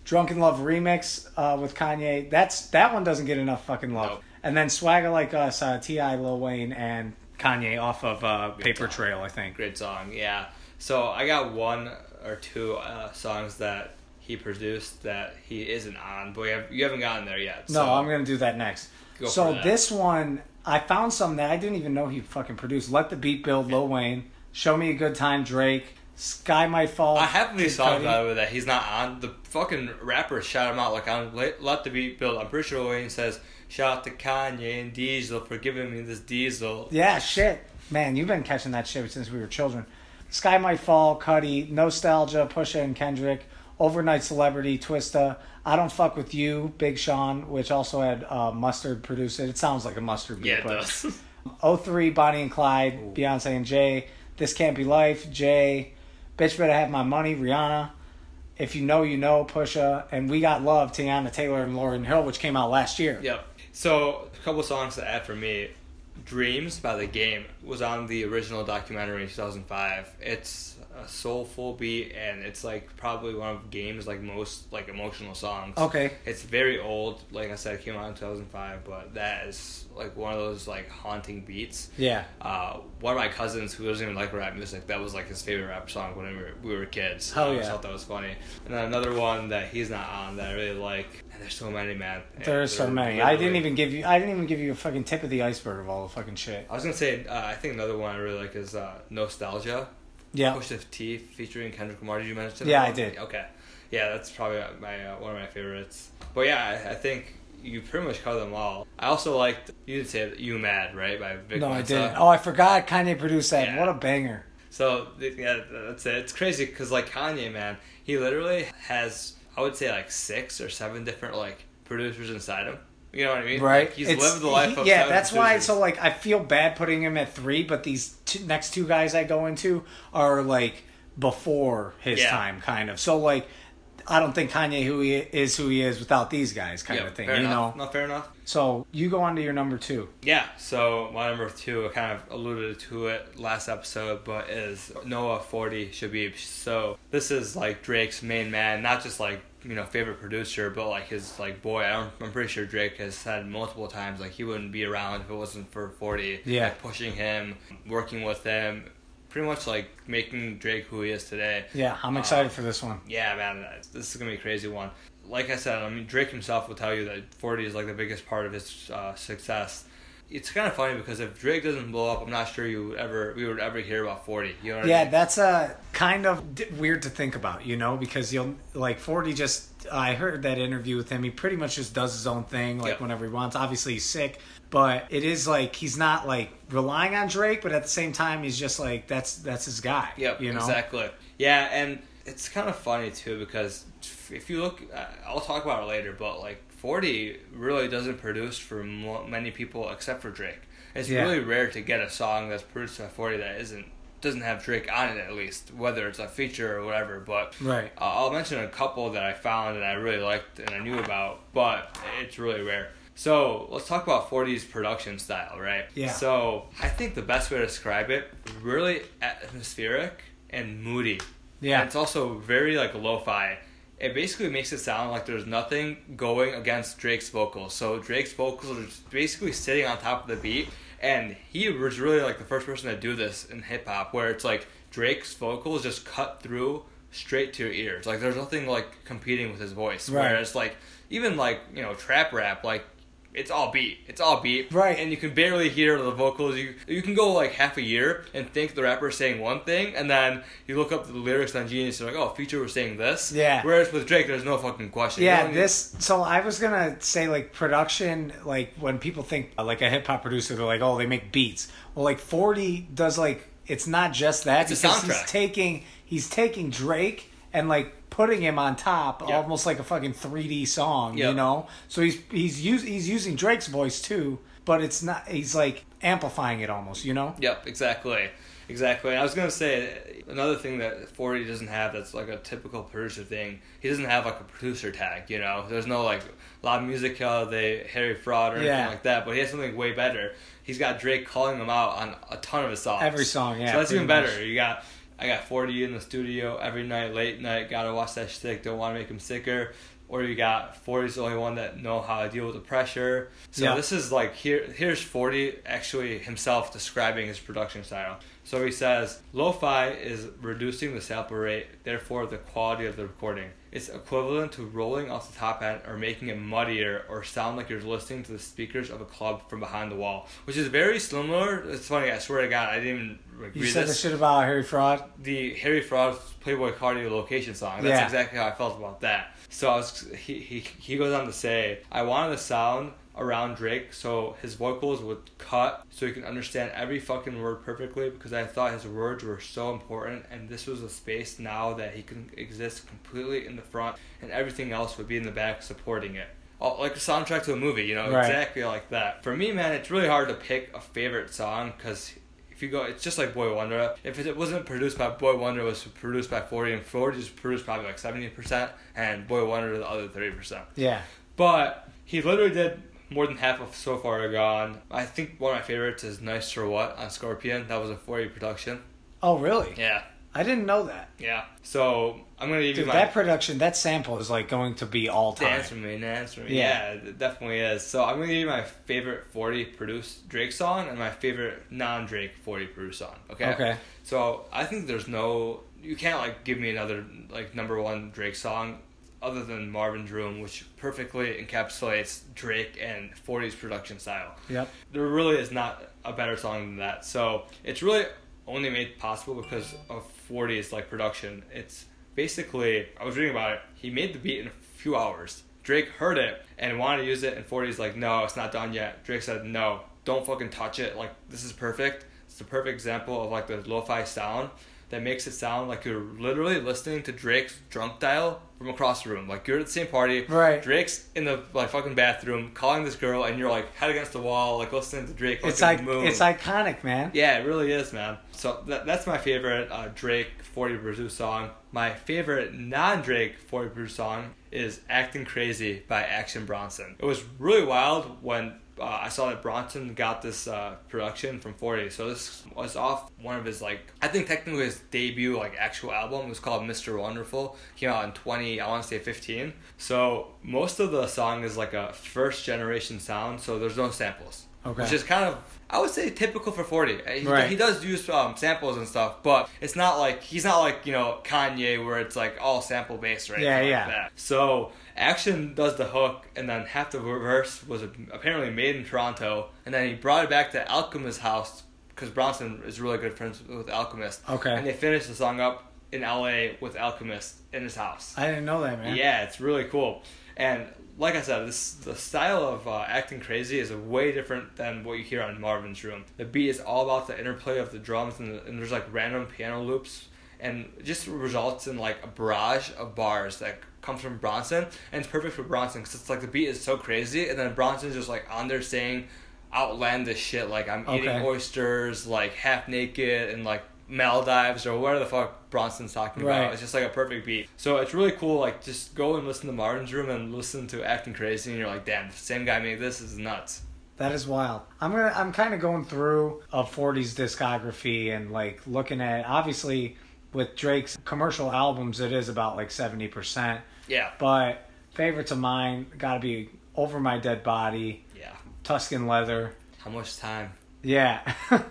"Drunk in Love" remix uh, with Kanye. That's that one doesn't get enough fucking love. Nope. And then "Swagger Like Us," uh, T.I., Lil Wayne, and Kanye off of uh, Paper. Trail, I think. Great song. Yeah. So I got one or two uh, songs that he produced that he isn't on, but we have, you haven't gotten there yet. No, I'm gonna do that next. Go so this one, I found some that I didn't even know he fucking produced. Let the beat build, Lil Wayne. Show me a good time, Drake. Sky might fall. I have these Kid songs Cudi. by the way that he's not on. The fucking rapper shout him out like on Let, Let the Beat Build. I'm pretty sure Wayne says shout out to Kanye and Deezle for giving me this Deezle. Yeah, shit, man, you've been catching that shit since we were children. Sky might fall, Cudi, Nostalgia, Pusha and Kendrick, Overnight Celebrity, Twista. I don't fuck with you, Big Sean, which also had uh, Mustard produce it. It sounds like a Mustard beat, Yeah, it but does. *laughs* 03 Bonnie and Clyde, Ooh. Beyonce and Jay. This Can't Be Life, Jay. Bitch Better Have My Money, Rihanna. If You Know, You Know, Pusha. And We Got Love, Teyana Taylor and Lauryn Hill, which came out last year. Yep. So a couple songs to add for me. Dreams by the Game was on the original documentary in 2005. It's a soulful beat and it's like probably one of Game's like most like emotional songs. Okay. It's very old. Like I said, it came out in 2005, but that is like one of those like haunting beats. Yeah. Uh, one of my cousins who doesn't even like rap music, that was like his favorite rap song when we were, we were kids. Hell I yeah. just thought that was funny. And then another one that he's not on that I really like. And there's so many, man. There's so many. I didn't even give you. I didn't even give you a fucking tip of the iceberg of all the fucking shit. I was gonna say, uh, I think another one I really like is uh, Nostalgia. Yeah. Pusha T featuring Kendrick Lamar. Did you mention? Yeah, that I did. Okay, yeah, that's probably my uh, one of my favorites. But yeah, I, I think you pretty much covered them all. I also liked you did say "You Mad" right by Vic No, I didn't. Oh, I forgot. Kanye produced that. Yeah. What a banger. So yeah, that's it. It's crazy because like Kanye, man, he literally has I would say like six or seven different like producers inside him. You know what I mean? Right. Like, he's It's- lived the life he- of yeah. That's why. So like, I feel bad putting him at three, but these two, next two guys I go into are like before his Yeah. time, kind of. So like, I don't think Kanye who he is who he is without these guys, kind Yeah, of thing. You enough. know. not fair enough. So you go on to your number two. Yeah, so my number two, I kind of alluded to it last episode, but is Noah 40 Shebib. So this is like Drake's main man, not just like, you know, favorite producer, but like his like boy. I don't, I'm pretty sure Drake has said multiple times like he wouldn't be around if it wasn't for 40. Yeah. Like pushing him, working with him, pretty much like making Drake who he is today. Yeah, I'm Uh, excited for this one. Yeah, man, this is gonna be a crazy one. Like I said, I mean, Drake himself will tell you that 40 is like the biggest part of his uh, success. It's kind of funny because if Drake doesn't blow up, I'm not sure you would ever we would ever hear about 40. You know what I Yeah, mean? that's a kind of d- weird to think about, you know, because you'll like Forty. Just I heard that interview with him. He pretty much just does his own thing, like whenever he wants. Obviously, he's sick, but it is like he's not like relying on Drake, but at the same time, he's just like that's that's his guy. Yep, you know. exactly. Yeah, and it's kind of funny too because if you look, uh, I'll talk about it later, but like 40 really doesn't produce for many people except for Drake. It's Yeah. really rare to get a song that's produced by 40 that isn't doesn't have Drake on it at least, whether it's a feature or whatever. But Right. uh, I'll mention a couple that I found and I really liked and I knew about, but it's really rare. So let's talk about 40's production style, right? Yeah. So I think the best way to describe it, really atmospheric and moody. Yeah. And it's also very like lo-fi. It basically makes it sound like there's nothing going against Drake's vocals. So Drake's vocals are just basically sitting on top of the beat, and he was really like the first person to do this in hip hop, where it's like Drake's vocals just cut through straight to your ears. Like there's nothing like competing with his voice. Right. Whereas like even like you know trap rap, like it's all beat. It's all beat. Right. And you can barely hear the vocals. You you can go like half a year and think the rapper is saying one thing, and then you look up the lyrics on Genius, and you're like, oh, Future was saying this. Yeah. Whereas with Drake, there's no fucking question. Yeah, this. So I was gonna say like production, like when people think like a hip hop producer, they're like, oh, they make beats. Well, like Forty does like it's not just that It's a because he's taking he's taking Drake and like putting him on top, Yeah. almost like a fucking 3D song, you know. So he's he's us, he's using Drake's voice too, but it's not. He's like amplifying it almost, you know. Yep, exactly. Exactly. And I was gonna say another thing that Forty doesn't have that's like a typical producer thing. He doesn't have like a producer tag. You know, there's no like La Musica, uh, the Harry Fraud or anything Yeah. like that. But he has something way better. He's got Drake calling him out on a ton of his songs. Every song, yeah, So that's even better. much. You got I got Forty in the studio every night, late night. Gotta watch that shit. Don't want to make him sicker. Or you got 40's the only one that know how to deal with the pressure. So Yeah. this is like here. Here's 40 actually himself describing his production style. So he says, "Lo-fi is reducing the sample rate, therefore the quality of the recording. It's equivalent to rolling off the top end or making it muddier or sound like you're listening to the speakers of a club from behind the wall, which is very similar. It's funny. I swear to God, I didn't even like, You said the shit about Harry Fraud. the Harry Fraud's Playboi Carti location song. That's Yeah. exactly how I felt about that. So I was he, he he goes on to say, I wanted the sound around Drake so his vocals would cut so he can understand every fucking word perfectly because I thought his words were so important and this was a space now that he can exist completely in the front and everything else would be in the back supporting it. oh, like a soundtrack to a movie, you know, Right. exactly like that. For me, man, it's really hard to pick a favorite song because if you go, it's just like Boy Wonder. If it wasn't produced by Boy Wonder, it was produced by 40, and 40 is produced probably like 70%, and Boy Wonder the other 30%. Yeah. But he literally did more than half of So Far are Gone. I think one of my favorites is Nice for What on Scorpion. That was a 40 production. Oh, really? Yeah, I didn't know that. yeah. So I'm gonna give Dude, you my that production, that sample is like going to be all time. Dance with me, dance with me. Yeah. Yeah. it definitely is. So I'm gonna give you my favorite 40 produced Drake song and my favorite non-Drake 40 produced song. Okay. Okay. So I think there's no, you can't like give me another like number one Drake song other than Marvin's Room, which perfectly encapsulates Drake and 40's production style. Yep. There really is not a better song than that. So it's really only made possible because of 40's like production. It's basically I was reading about it. He made the beat in a few hours. Drake heard it and wanted to use it, and 40's like, no, it's not done yet. Drake said, no, don't fucking touch it. Like this is perfect. It's the perfect example of like the lo-fi sound that makes it sound like you're literally listening to Drake's drunk dial from across the room. Like you're at the same party, Right. Drake's in the like fucking bathroom calling this girl, and you're like head against the wall, like listening to Drake. It's like moon. it's iconic, man. yeah, it really is, man. So that, that's my favorite uh, Drake 40 produced song. My favorite non-Drake 40 produced song is "Acting Crazy" by Action Bronson. It was really wild when. Uh, I saw that Bronson got this uh, production from 40, so this was off one of his like I think technically his debut like actual album It was called Mr. Wonderful. Came out in 20, I want to say 15. So most of the song is like a first generation sound, so there's no samples. Okay. Which is kind of I would say typical for 40. He, Right. he does use um, samples and stuff, but it's not like he's not like you know Kanye where it's like all sample based right? Yeah, like yeah. that. So Action does the hook, and then half the verse was apparently made in Toronto, and then he brought it back to Alchemist's house because Bronson is really good friends with Alchemist. Okay. And they finished the song up in L.A. with Alchemist in his house. I didn't know that, man. Yeah, it's really cool. And like I said, this the style of uh, acting crazy is way different than what you hear on Marvin's Room. The beat is all about the interplay of the drums, and, the, and there's like random piano loops, and just results in like a barrage of bars that comes from Bronson, and it's perfect for Bronson because it's like the beat is so crazy, and then Bronson's just like on there saying outlandish shit like I'm eating oysters, like half naked, and like Maldives or whatever the fuck Bronson's talking Right. about. It's just like a perfect beat. So it's really cool. Like just go and listen to Marvin's Room and listen to Acting Crazy, and you're like, damn, the same guy made this. This is nuts. That is wild. I'm gonna. I'm kind of going through a 40s discography and like looking at obviously with Drake's commercial albums, it is about like 70 percent. Yeah, But favorites of mine got to be Over My Dead Body, yeah. Tuscan Leather. How much time? Yeah. *laughs*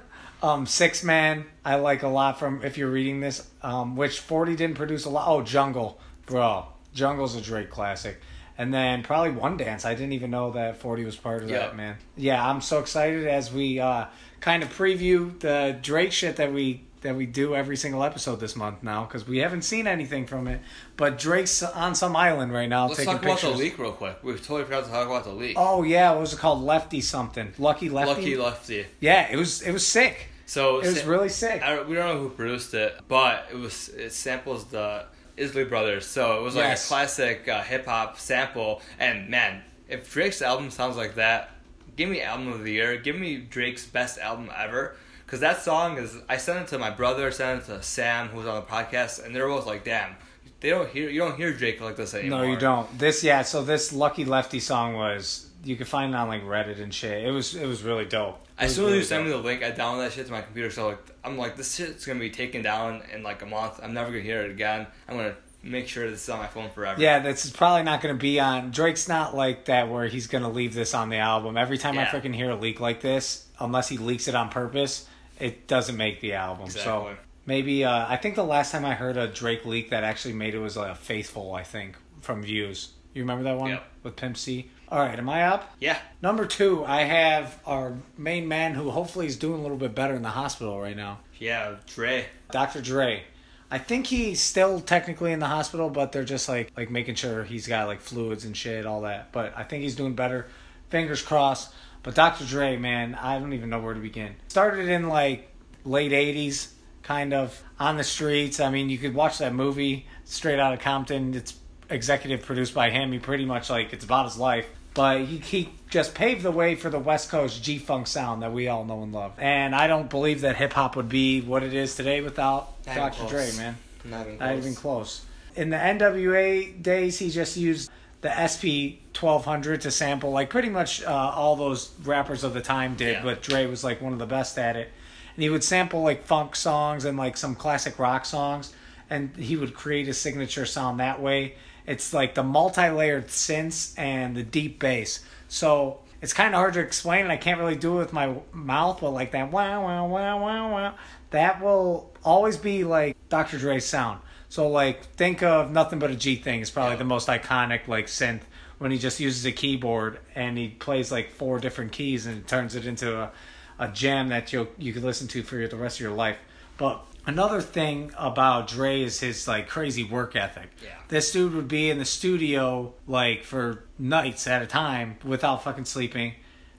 um, Six Man, I like a lot from, if you're reading this, um, which 40 didn't produce a lot. Oh, Jungle. Bro, Jungle's a Drake classic. And then probably One Dance. I didn't even know that 40 was part of Yeah. that, man. Yeah, I'm so excited as we uh, kind of preview the Drake shit that we that we do every single episode this month now because we haven't seen anything from it. But Drake's on some island right now Let's taking talk about pictures. the leak real quick. We totally forgot to talk about the leak. Oh yeah, what was it called? Lefty something. Lucky Lefty. Lucky Lefty. Yeah, it was it was sick. So It was sa- really sick. I we don't know who produced it, but it was it samples the Isley Brothers. So it was like Yes. a classic uh, hip hop sample. And man, if Drake's album sounds like that, give me album of the year. Give me Drake's best album ever. Because that song is, I sent it to my brother, sent it to Sam, who was on the podcast, and they're both like, "Damn, they don't hear, you don't hear Drake like this anymore." No, you don't. This yeah, so this Lucky Lefty song was you could find it on like Reddit and shit. It was it was really dope. It As soon as you send me the link, I download that shit to my computer. So like, I'm like, this shit's gonna be taken down in like a month. I'm never gonna hear it again. I'm gonna make sure this is on my phone forever. Yeah, this is probably not going to be on. Drake's not like that where he's going to leave this on the album. Every time I Yeah. freaking hear a leak like this, unless he leaks it on purpose, it doesn't make the album. So maybe uh, I think the last time I heard a Drake leak that actually made it was uh, Faithful. I think from Views. You remember that one Yep. with Pimp C? All right, am I up? Yeah. Number two, I have our main man who hopefully is doing a little bit better in the hospital right now, Yeah, Dre. Dr. Dre. I think he's still technically in the hospital, but they're just like like making sure he's got like fluids and shit, all that. But I think he's doing better. Fingers crossed. But Dr. Dre, man, I don't even know where to begin. Started in like late '80s, kind of on the streets. I mean, you could watch that movie Straight Outta Compton. It's executive produced by him. He pretty much like it's about his life. But he, he just paved the way for the West Coast G Funk sound that we all know and love. And I don't believe that hip hop would be what it is today without Not Dr. Dre, man. Not even close. Not even close. In the NWA days, he just used the SP 1200 to sample like pretty much uh, all those rappers of the time did, Yeah. but Dre was like one of the best at it. And he would sample like funk songs and like some classic rock songs, and he would create a signature sound that way. It's like the multi layered synths and the deep bass. So it's kind of hard to explain, and I can't really do it with my mouth, but like that wow, wow, wow, wow, wow, that will always be like Dr. Dre's sound. So like think of nothing but a G thing is probably Yeah. the most iconic like synth when he just uses a keyboard and he plays like four different keys and turns it into a, a jam that you you could listen to for the rest of your life. But another thing about Dre is his like crazy work ethic. Yeah. This dude would be in the studio like for nights at a time without fucking sleeping,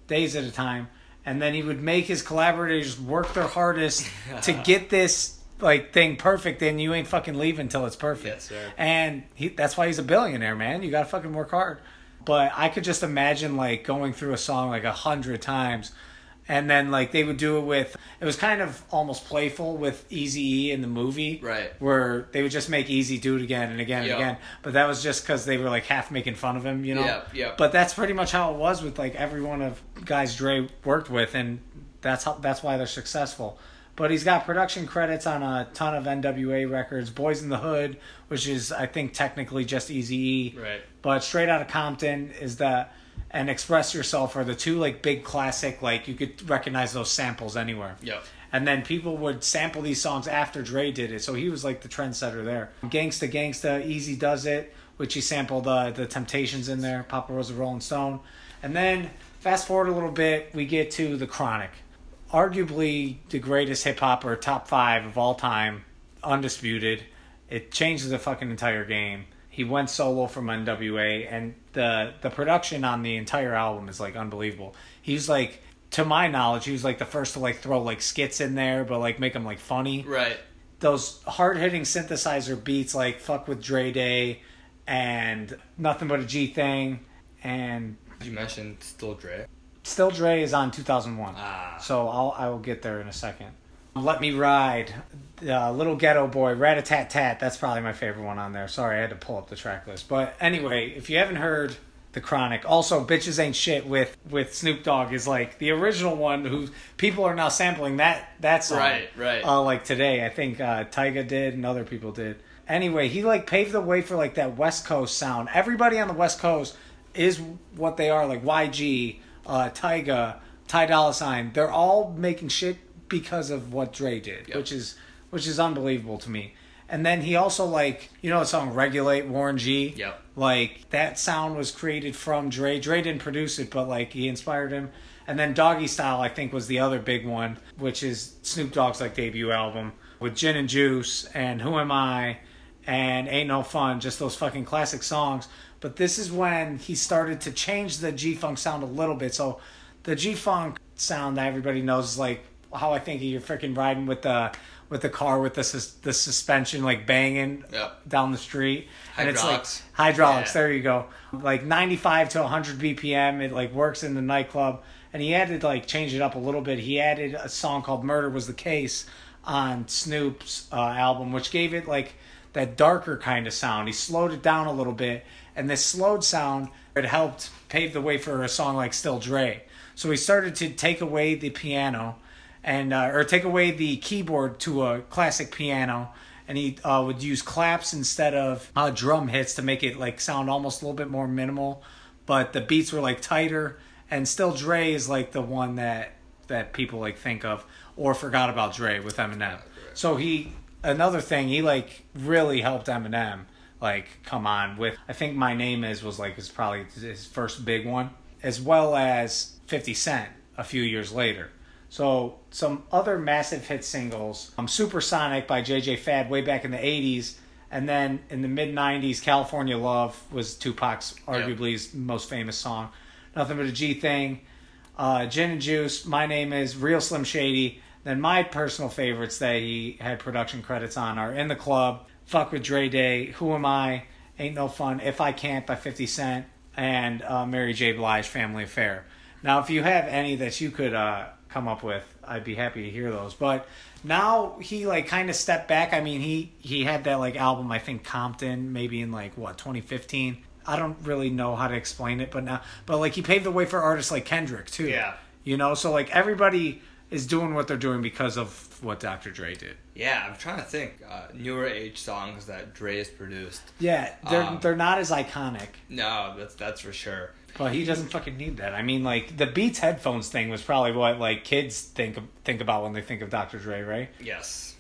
days at a time, and then he would make his collaborators work their hardest to *laughs* get this like thing perfect then you ain't fucking leaving until it's perfect. Yes, sir. And he that's why he's a billionaire, man. You gotta fucking work hard. But I could just imagine like going through a song like a hundred times and then like they would do it with it was kind of almost playful with Easy E in the movie. Right. Where they would just make Eazy do it again and again and again. But that was just because they were like half making fun of him, you know? Yeah, yeah. But that's pretty much how it was with like every one of guys Dre worked with and that's how that's why they're successful. But he's got production credits on a ton of NWA records. Boys in the Hood, which is I think technically just Eazy. Right. But Straight Outta Compton is the and Express Yourself are the two like big classic like you could recognize those samples anywhere. Yep. And then people would sample these songs after Dre did it, so he was like the trendsetter there. Gangsta Gangsta, Easy Does It, which he sampled uh, the Temptations in there, Papa Rose of Rolling Stone. And then fast forward a little bit, we get to The Chronic. Arguably the greatest hip hop or top five of all time, undisputed. It changes the fucking entire game. He went solo from NWA, and the the production on the entire album is like unbelievable. He's like, to my knowledge, he was like the first to like throw like skits in there, but like make them like funny. Right. Those hard hitting synthesizer beats like "Fuck with Dre Day" and "Nothing But a G Thing," and You mentioned Still Dre. Still Dre is on 2001. Ah. So I'll I will get there in a second. Let Me Ride, uh, Little Ghetto Boy, Rat a Tat Tat. That's probably my favorite one on there. Sorry, I had to pull up the track list. But anyway, if you haven't heard the Chronic, also Bitches Ain't Shit with with Snoop Dogg is like the original one. Who people are now sampling that that song. Right, right. Uh, like today, I think uh, Tyga did and other people did. Anyway, he like paved the way for like that West Coast sound. Everybody on the West Coast is what they are. Like YG, uh, Tyga, Ty Dolla Sign. They're all making shit because of what Dre did, Yep. which is which is unbelievable to me. And then he also like you know the song "Regulate" Warren G. Yep. Like that sound was created from Dre. Dre didn't produce it, but like he inspired him. And then Doggy Style, I think, was the other big one, which is Snoop Dogg's like debut album with Gin and Juice and Who Am I and Ain't No Fun, just those fucking classic songs. But this is when he started to change the G Funk sound a little bit. So the G Funk sound that everybody knows is like how I think you're freaking riding with the with the car with the sus- the suspension like banging Yep. down the street. And it's like hydraulics. Yeah. There you go. Like 95 to 100 BPM. It like works in the nightclub. And he to like change it up a little bit. He added a song called "Murder Was the Case" on Snoop's uh, album, which gave it like that darker kind of sound. He slowed it down a little bit, and this slowed sound it helped pave the way for a song like "Still Dre." So he started to take away the piano, and uh, or take away the keyboard to a classic piano, and he uh, would use claps instead of uh, drum hits to make it like sound almost a little bit more minimal, but the beats were like tighter. And still, Dre is like the one that that people like think of or forgot about Dre with Eminem. So he another thing he like really helped Eminem like come on with I think my name is was like his probably his first big one as well as 50 Cent a few years later. So some other massive hit singles, um, Supersonic by JJ Fad way back in the 80s and then in the mid 90s California Love was Tupac's arguably his most famous song. Nothing but a G thing. Uh, Gin and Juice, My Name is Real Slim Shady. Then my personal favorites that he had production credits on are In the Club, Fuck with Dre Day, Who Am I, Ain't No Fun, If I Can't by 50 Cent, and uh, Mary J. Blige Family Affair. Now, if you have any that you could uh, come up with, I'd be happy to hear those. But now he like kind of stepped back. I mean, he he had that like album I think Compton maybe in like what 2015. I don't really know how to explain it, but now but like he paved the way for artists like Kendrick too. Yeah. You know, so like everybody is doing what they're doing because of what Dr. Dre did. Yeah, I'm trying to think uh, newer age songs that Dre has produced. Yeah, they're Um, they're not as iconic. No, that's that's for sure. But he doesn't fucking need that. I mean, like the Beats headphones thing was probably what like kids think think about when they think of Dr. Dre, right? Yes.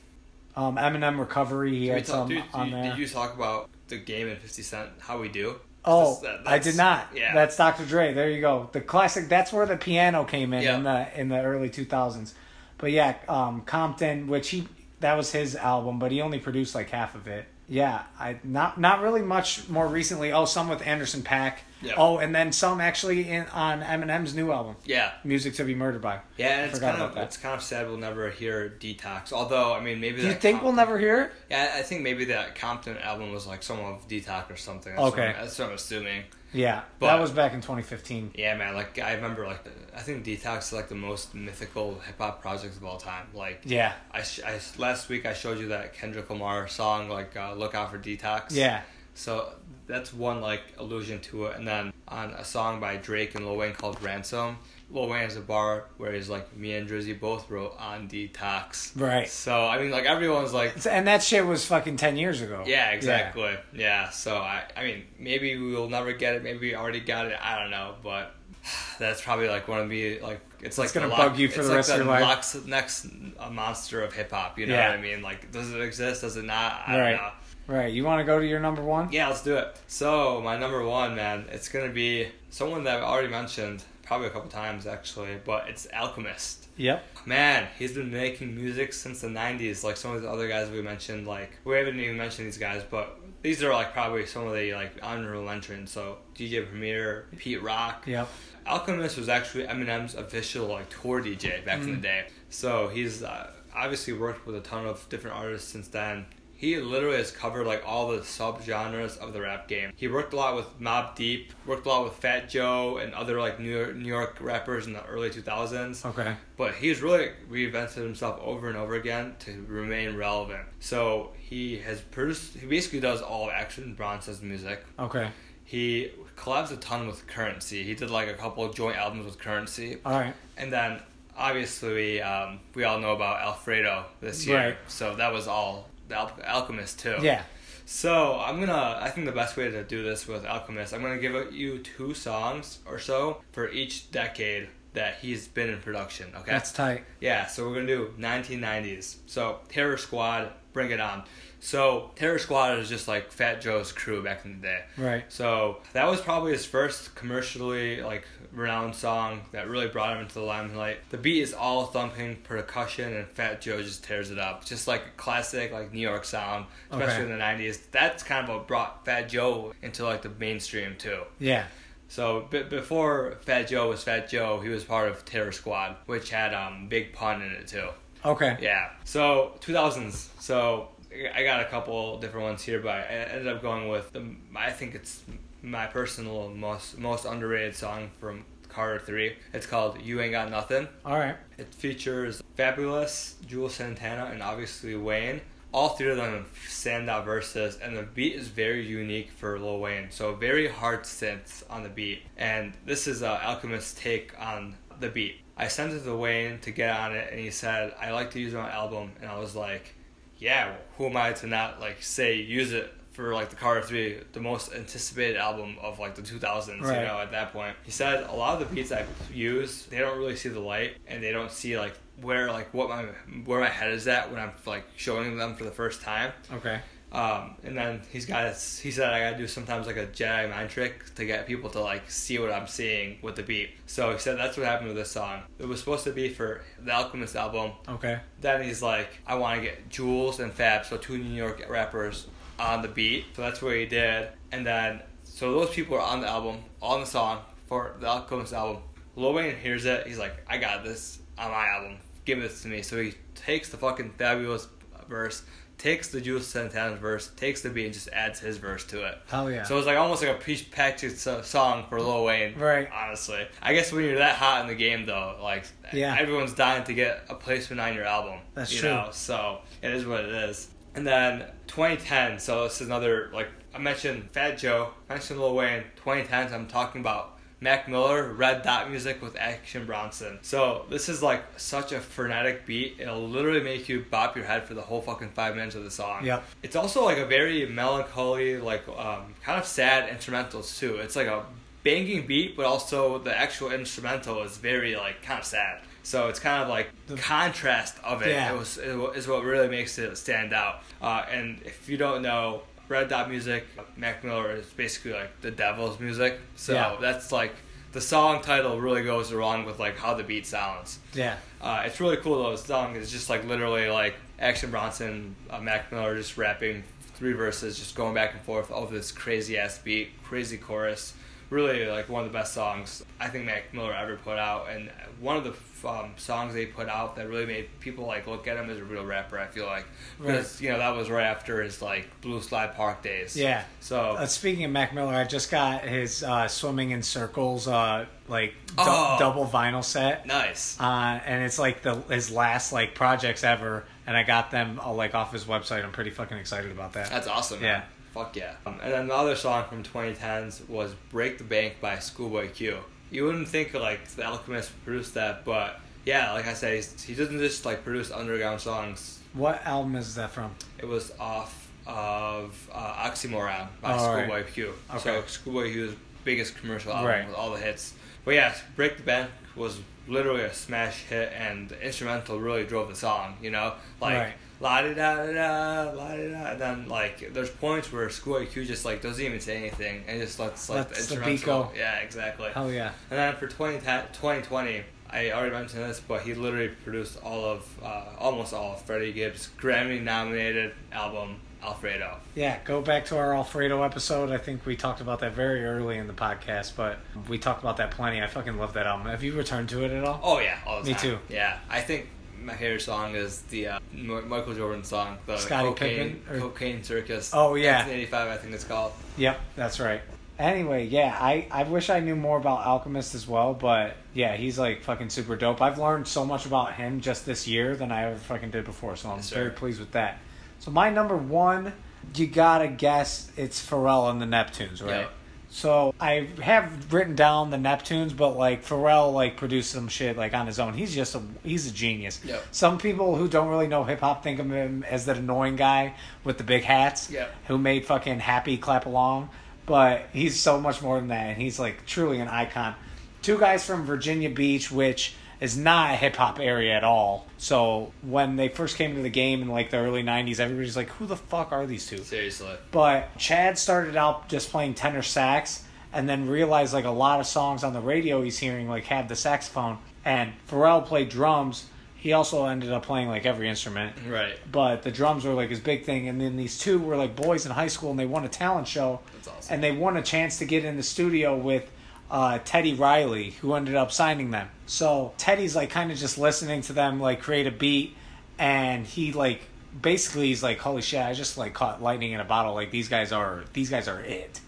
Um, Eminem Recovery, he had talk, some dude, on did, there. did you talk about the game in 50 Cent? How we do? Oh, That's- I did not. Yeah. That's Dr. Dre. There you go. The classic. That's where the piano came in Yeah. in the in the early two thousands. But yeah, um, Compton, which he that was his album, but he only produced like half of it. Yeah, I not not really much more recently. Oh, some with Anderson .Paak. Yeah. Oh, and then some actually in on Eminem's new album, yeah. Music to Be Murdered By. Yeah, and it's kind of that. it's kind of sad we'll never hear Detox. Although I mean, maybe Do you think we'll never hear it? Yeah, I think maybe that Compton album was like some of Detox or something. That's Okay. what, I'm- that's what I'm assuming. Yeah, But- that was back in 2015. Yeah, man. Like I remember, like I think Detox is like the most mythical hip hop project of all time. Like Yeah, I, sh- I last week I showed you that Kendrick Lamar song, like uh, "Look Out for Detox." yeah, So that's one like allusion to it, and then on a song by Drake and Lil Wayne called "Ransom." Lil Wayne has a bar where he's like, "Me and Drizzy both wrote on Detox." right. So I mean, like everyone's like, And that shit was fucking 10 years ago. yeah, exactly, yeah. So I, I mean, maybe we'll never get it. Maybe we already got it. I don't know, but *sighs* that's probably like one of the like it's like gonna the bug you for the like rest of your life. Next, next uh, monster of hip hop. You know Yeah. what I mean? Like, does it exist? Does it not? I Right. don't know. Right. You want to go to your number one? Yeah, let's do it. So my number one, man, it's gonna be someone that I've already mentioned probably a couple times actually, but it's Alchemist. Yep. Man, he's been making music since the '90s. Like some of the other guys we mentioned, like we haven't even mentioned these guys, but these are like probably some of the like honorable entrants. So DJ Premier, Pete Rock. Yep. Alchemist was actually Eminem's official like tour DJ back in the day. So he's uh, obviously worked with a ton of different artists since then. He literally has covered like all the subgenres of the rap game. He worked a lot with Mobb Deep, worked a lot with Fat Joe and other like New York, New York rappers in the early 2000s. Okay. But he's really reinvented himself over and over again to remain relevant. So he has produced. He basically does all Action Bronson's music. Okay. He collabs a ton with Curren$y. He did like a couple of joint albums with Curren$y, All right. and then obviously um, we all know about Alfredo this year. Right. So that was all the Al- Alchemist too. Yeah. So I'm gonna. I think the best way to do this with Alchemist, I'm gonna give you two songs or so for each decade that he's been in production. Okay. That's tight. Yeah, so we're gonna do 1990s. So Terror Squad, bring it on. So Terror Squad is just like Fat Joe's crew back in the day. Right. So that was probably his first commercially like renowned song that really brought him into the limelight. The beat is all thumping percussion, and Fat Joe just tears it up, just like a classic like New York sound, especially Okay. in the '90s. That's kind of what brought Fat Joe into like the mainstream too. Yeah. So b- before Fat Joe was Fat Joe, he was part of Terror Squad, which had um Big Pun in it too. Okay. Yeah. So 2000s. So I got a couple different ones here, but I ended up going with the. I think it's my personal most most underrated song from Carter Three. It's called "You Ain't Got Nothing." All right. It features Fabolous, Juelz Santana, and obviously Wayne. All three of them have standout verses, and the beat is very unique for Lil Wayne. So very hard synths on the beat, and this is uh, Alchemist's take on the beat. I sent it to Wayne to get on it, and he said, "I like to use it on my album," and I was like, "Yeah, who am I to not like say use it?" For like the Carter Three, the most anticipated album of like the 2000s, Right. you know, at that point. He said a lot of the beats I use, they don't really see the light, and they don't see like where like what my where my head is at when I'm like showing them for the first time. Okay. Um, and then he's got he said I gotta do sometimes like a Jedi mind trick to get people to like see what I'm seeing with the beat. So he said that's what happened with this song. It was supposed to be for the Alchemist album. Okay. Then he's like, I want to get Juelz and Fab, so two New York rappers, on the beat. So that's what he did. And then, so those people are on the album, on the song for the Alchemist album. Lil Wayne hears it. He's like, I got this on my album. Give this to me. So he takes the fucking Fabolous verse, takes the Juelz Santana's verse, takes the beat, and just adds his verse to it. Hell yeah. So it's like almost like a pre-packaged song for Lil Wayne. Right. Honestly, I guess when you're that hot in the game, though, like Yeah. everyone's dying to get a placement on your album. That's you true. Know? So it is what it is. And then 2010. So this is another like I mentioned Fat Joe, mentioned Lil Wayne. 2010. I'm talking about. Mac Miller, Red Dot Music with Action Bronson. So this is like such a frenetic beat. It'll literally make you bop your head for the whole fucking five minutes of the song. Yep. It's also like a very melancholy, like um, kind of sad instrumentals too. It's like a banging beat, but also the actual instrumental is very like kind of sad. So it's kind of like the contrast of it. Yeah. It was it wa- is what really makes it stand out. Uh, and if you don't know, Red Dot Music, Mac Miller is basically like the devil's music. So Yeah. that's like the song title really goes along with like how the beat sounds. yeah. Uh, it's really cool though. The song is just like literally like Action Bronson, uh, Mac Miller just rapping three verses, just going back and forth over this crazy ass beat, crazy chorus. Really like one of the best songs I think Mac Miller ever put out, and one of the um, songs they put out that really made people like look at him as a real rapper. I feel like because you know that was right after his like Blue Slide Park days. Yeah. So Uh, speaking of Mac Miller, I just got his uh, Swimming in Circles uh, like du- Oh. double vinyl set. nice. Uh, and it's like the his last like projects ever, and I got them all like off his website. I'm pretty fucking excited about that. That's awesome. Yeah. Man. Fuck yeah. Um, and then the other song from 2010s was "Break the Bank" by Schoolboy Q. You wouldn't think like the Alchemist produced that, but yeah, like I said, he doesn't just like produce underground songs. What album is that from? It was off of uh, Oxymoron by Oh, Schoolboy Q. Okay. So Schoolboy Q's biggest commercial album Right. with all the hits. But yeah, "Break the Bank" was literally a smash hit, and the instrumental really drove the song. You know, like. Right. La di da da da, la di da, and then like there's points where Schoolboy Q just like doesn't even say anything and just lets like Lets the the instrumental. go. Yeah, exactly. Hell yeah. And then for 2010 2020, I already mentioned this, but he literally produced all of, uh, almost all of Freddie Gibbs' Grammy nominated album Alfredo. Yeah, go back to our Alfredo episode. I think we talked about that very early in the podcast, but we talked about that plenty. I fucking love that album. Have you returned to it at all? Oh yeah, all the Me time. too. Yeah, I think my favorite song is the uh, Michael Jordan song, the Scottie Cocaine, Pippen, or- Cocaine Circus. Oh, yeah. 1985, I think it's called. Yep, that's right. Anyway, yeah, I, I wish I knew more about Alchemist as well, but yeah, he's like fucking super dope. I've learned so much about him just this year than I ever fucking did before, so I'm Yes, very pleased with that. So my number one, you gotta guess it's Pharrell and the Neptunes, right? Yep. So I have written down the Neptunes, but like Pharrell like produced some shit like on his own. He's just a he's a genius. Yep. Some people who don't really know hip hop think of him as that annoying guy with the big hats Yep. who made fucking happy clap along. But he's so much more than that, and he's like truly an icon. Two guys from Virginia Beach, which is not a hip hop area at all. So when they first came to the game in like the early '90s, everybody's like, "Who the fuck are these two? Seriously. But Chad started out just playing tenor sax and then realized like a lot of songs on the radio he's hearing like have the saxophone and Pharrell played drums. He also ended up playing like every instrument. Right. But the drums were like his big thing and then these two were like boys in high school and they won a talent show That's awesome. and they won a chance to get in the studio with uh, Teddy Riley, who ended up signing them. So Teddy's like kind of just listening to them like create a beat, and he like basically he's like, "Holy shit! I just like caught lightning in a bottle. Like these guys are these guys are it."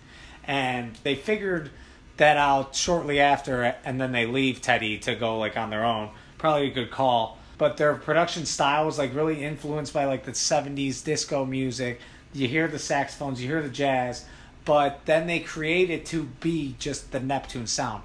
And they figured that out shortly after, and then they leave Teddy to go like on their own. Probably a good call. But their production style was like really influenced by like the '70s disco music. You hear the saxophones, you hear the jazz, but then they create it to be just the Neptune sound.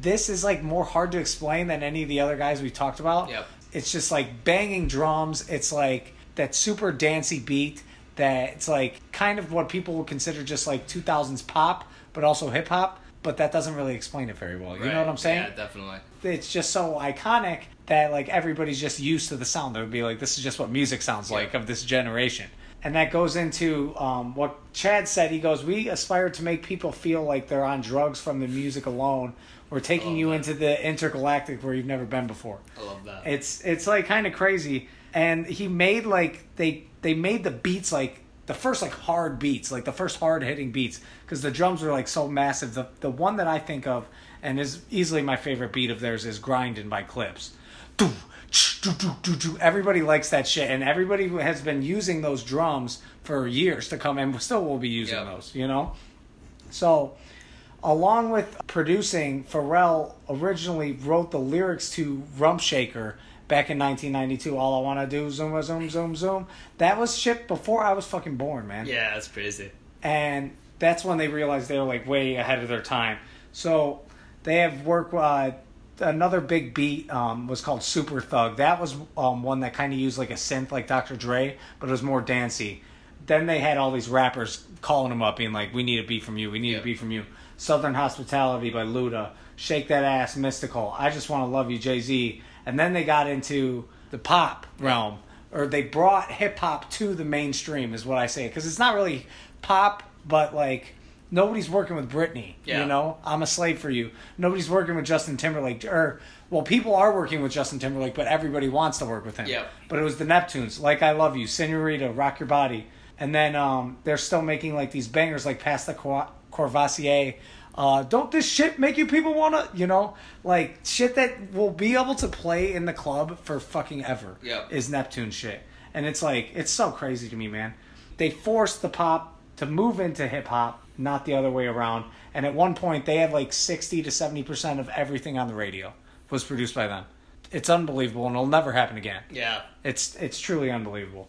This is like more hard to explain than any of the other guys we talked about. Yep. It's just like banging drums. It's like that super dancey beat that it's like kind of what people would consider just like 2000s pop, but also hip hop. But that doesn't really explain it very well. You know what I'm saying? Yeah, definitely. it's just so iconic that like everybody's just used to the sound. They would be like, this is just what music sounds Yeah. like of this generation. And that goes into um, what Chad said. He goes, "We aspire to make people feel like they're on drugs from the music alone. We're taking you that. into the intergalactic where you've never been before." I love that. It's it's like kind of crazy. And he made like they they made the beats like the first like hard beats, like the first hard hitting beats, because the drums were like so massive. The the one that I think of and is easily my favorite beat of theirs is "Grinding" by Clipse. doo, everybody likes that shit, and everybody who has been using those drums for years to come, and still will be using Yep. those. You know, so along with producing, Pharrell originally wrote the lyrics to Rump Shaker back in 1992. All I want to do, zoom, zoom, zoom, zoom. That was shit before I was fucking born, man. Yeah, that's crazy. And that's when they realized they were like way ahead of their time. So they have work. Uh, another big beat um, was called Super Thug. That was um, one that kind of used like a synth, like Dr. Dre, but it was more dancey. Then they had all these rappers calling them up, being like, "We need a beat from you. We need Yeah. a beat from you." Southern Hospitality by Luda, Shake That Ass, Mystikal. I just want to love you, Jay Z. And then they got into the pop realm, or they brought hip hop to the mainstream, is what I say, because it's not really pop, but like nobody's working with Britney. Yeah. You know, I'm a slave for you. Nobody's working with Justin Timberlake, or well, people are working with Justin Timberlake, but everybody wants to work with him. Yep. But it was the Neptunes, like I Love You, Senorita, Rock Your Body, and then um, they're still making like these bangers like Past the Cor- Courvoisier. Uh, don't this shit make you people wanna, you know, like shit that will be able to play in the club for fucking ever Yep. is Neptune shit. And it's like, it's so crazy to me, man. They forced the pop to move into hip hop, not the other way around. And at one point, they had like 60 to 70% of everything on the radio was produced by them. It's unbelievable and it'll never happen again. Yeah. It's it's truly unbelievable.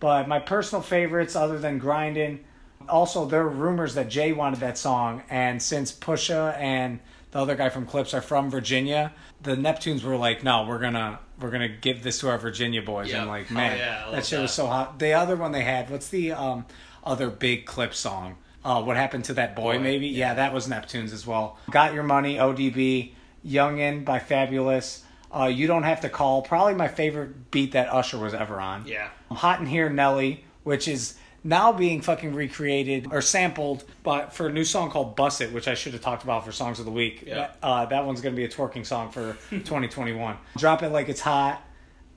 But my personal favorites, other than grinding, also there are rumors that Jay wanted that song, and since Pusha and the other guy from Clipse are from Virginia, the Neptunes were like, "No, we're gonna we're gonna give this to our Virginia boys." Yeah. And like, Oh, man, yeah, that shit was so hot. The other one they had, what's the um other big Clip song? Uh, what happened to that boy? Boy, maybe yeah. yeah, that was Neptunes as well. Got Your Money, ODB, Youngin by Fabolous. Uh, you don't have to call. Probably my favorite beat that Usher was ever on. Yeah. Hot in Here Nelly, which is now being fucking recreated or sampled but for a new song called Bus It, which I should have talked about for Songs of the Week. Yeah. That, uh, that one's going to be a twerking song for *laughs* 2021. Drop It Like It's Hot,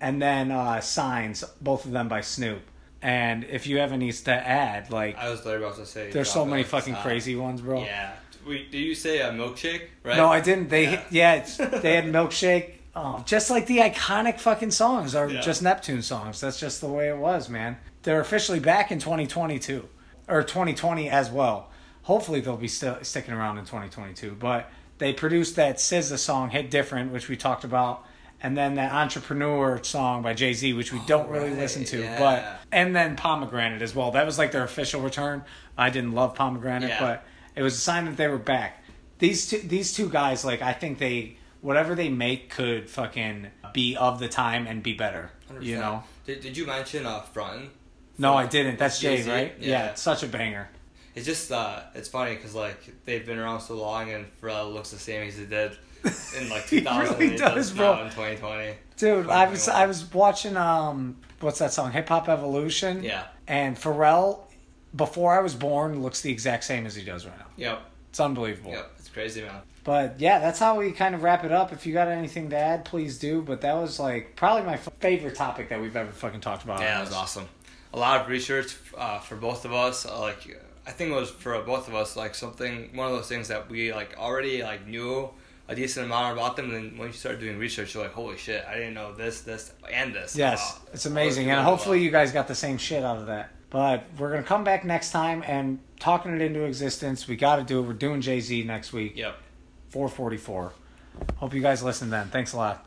and then uh, Signs, both of them by Snoop. And if you have any to add, like, I was literally about to say. there's so many fucking it's crazy ones, bro. Yeah. Wait, did you say a milkshake? Right. No, I didn't. They Yeah. yeah, it's, they had milkshake. Um, just like the iconic fucking songs are Yeah. just Neptune songs. That's just the way it was, man. They're officially back in 2022 or 2020 as well. Hopefully they'll be still sticking around in 2022. But they produced that SZA song "Hit Different," which we talked about, and then that Entrepreneur song by Jay Z, which we don't really right, listen to. yeah. But and then Pomegranate as well. That was like their official return. I didn't love Pomegranate, Yeah. but it was a sign that they were back. These two, these two guys, like I think they whatever they make could fucking be of the time and be better. You 100%. know? Did, did you mention uh, Frontin? No, I didn't. That's Jay, Jay-Z? right? Yeah. Yeah. such a banger. It's just uh, it's funny because like they've been around so long and Pharrell looks the same as he did in like *laughs* He 2000 really does, bro. in 2020. Dude, I was I was watching um what's that song? Hip Hop Evolution. Yeah. And Pharrell, before I was born, looks the exact same as he does right now. Yep. It's unbelievable. Yep. It's crazy, man. But yeah, that's how we kind of wrap it up. If you got anything to add, please do. But that was like probably my f- favorite topic that we've ever fucking talked about. Yeah, it was awesome. A lot of research uh, for both of us. Uh, like, I think it was for both of us like something one of those things that we like already like knew a decent amount about them. And then when you start doing research, you're like, holy shit, I didn't know this, this, and this. Yes, Wow. it's amazing, and hopefully you guys got the same shit out of that. But we're gonna come back next time and talking it into existence. We got to do it. We're doing Jay Z next week. Yep. Four forty four. Hope you guys listen then. Thanks a lot.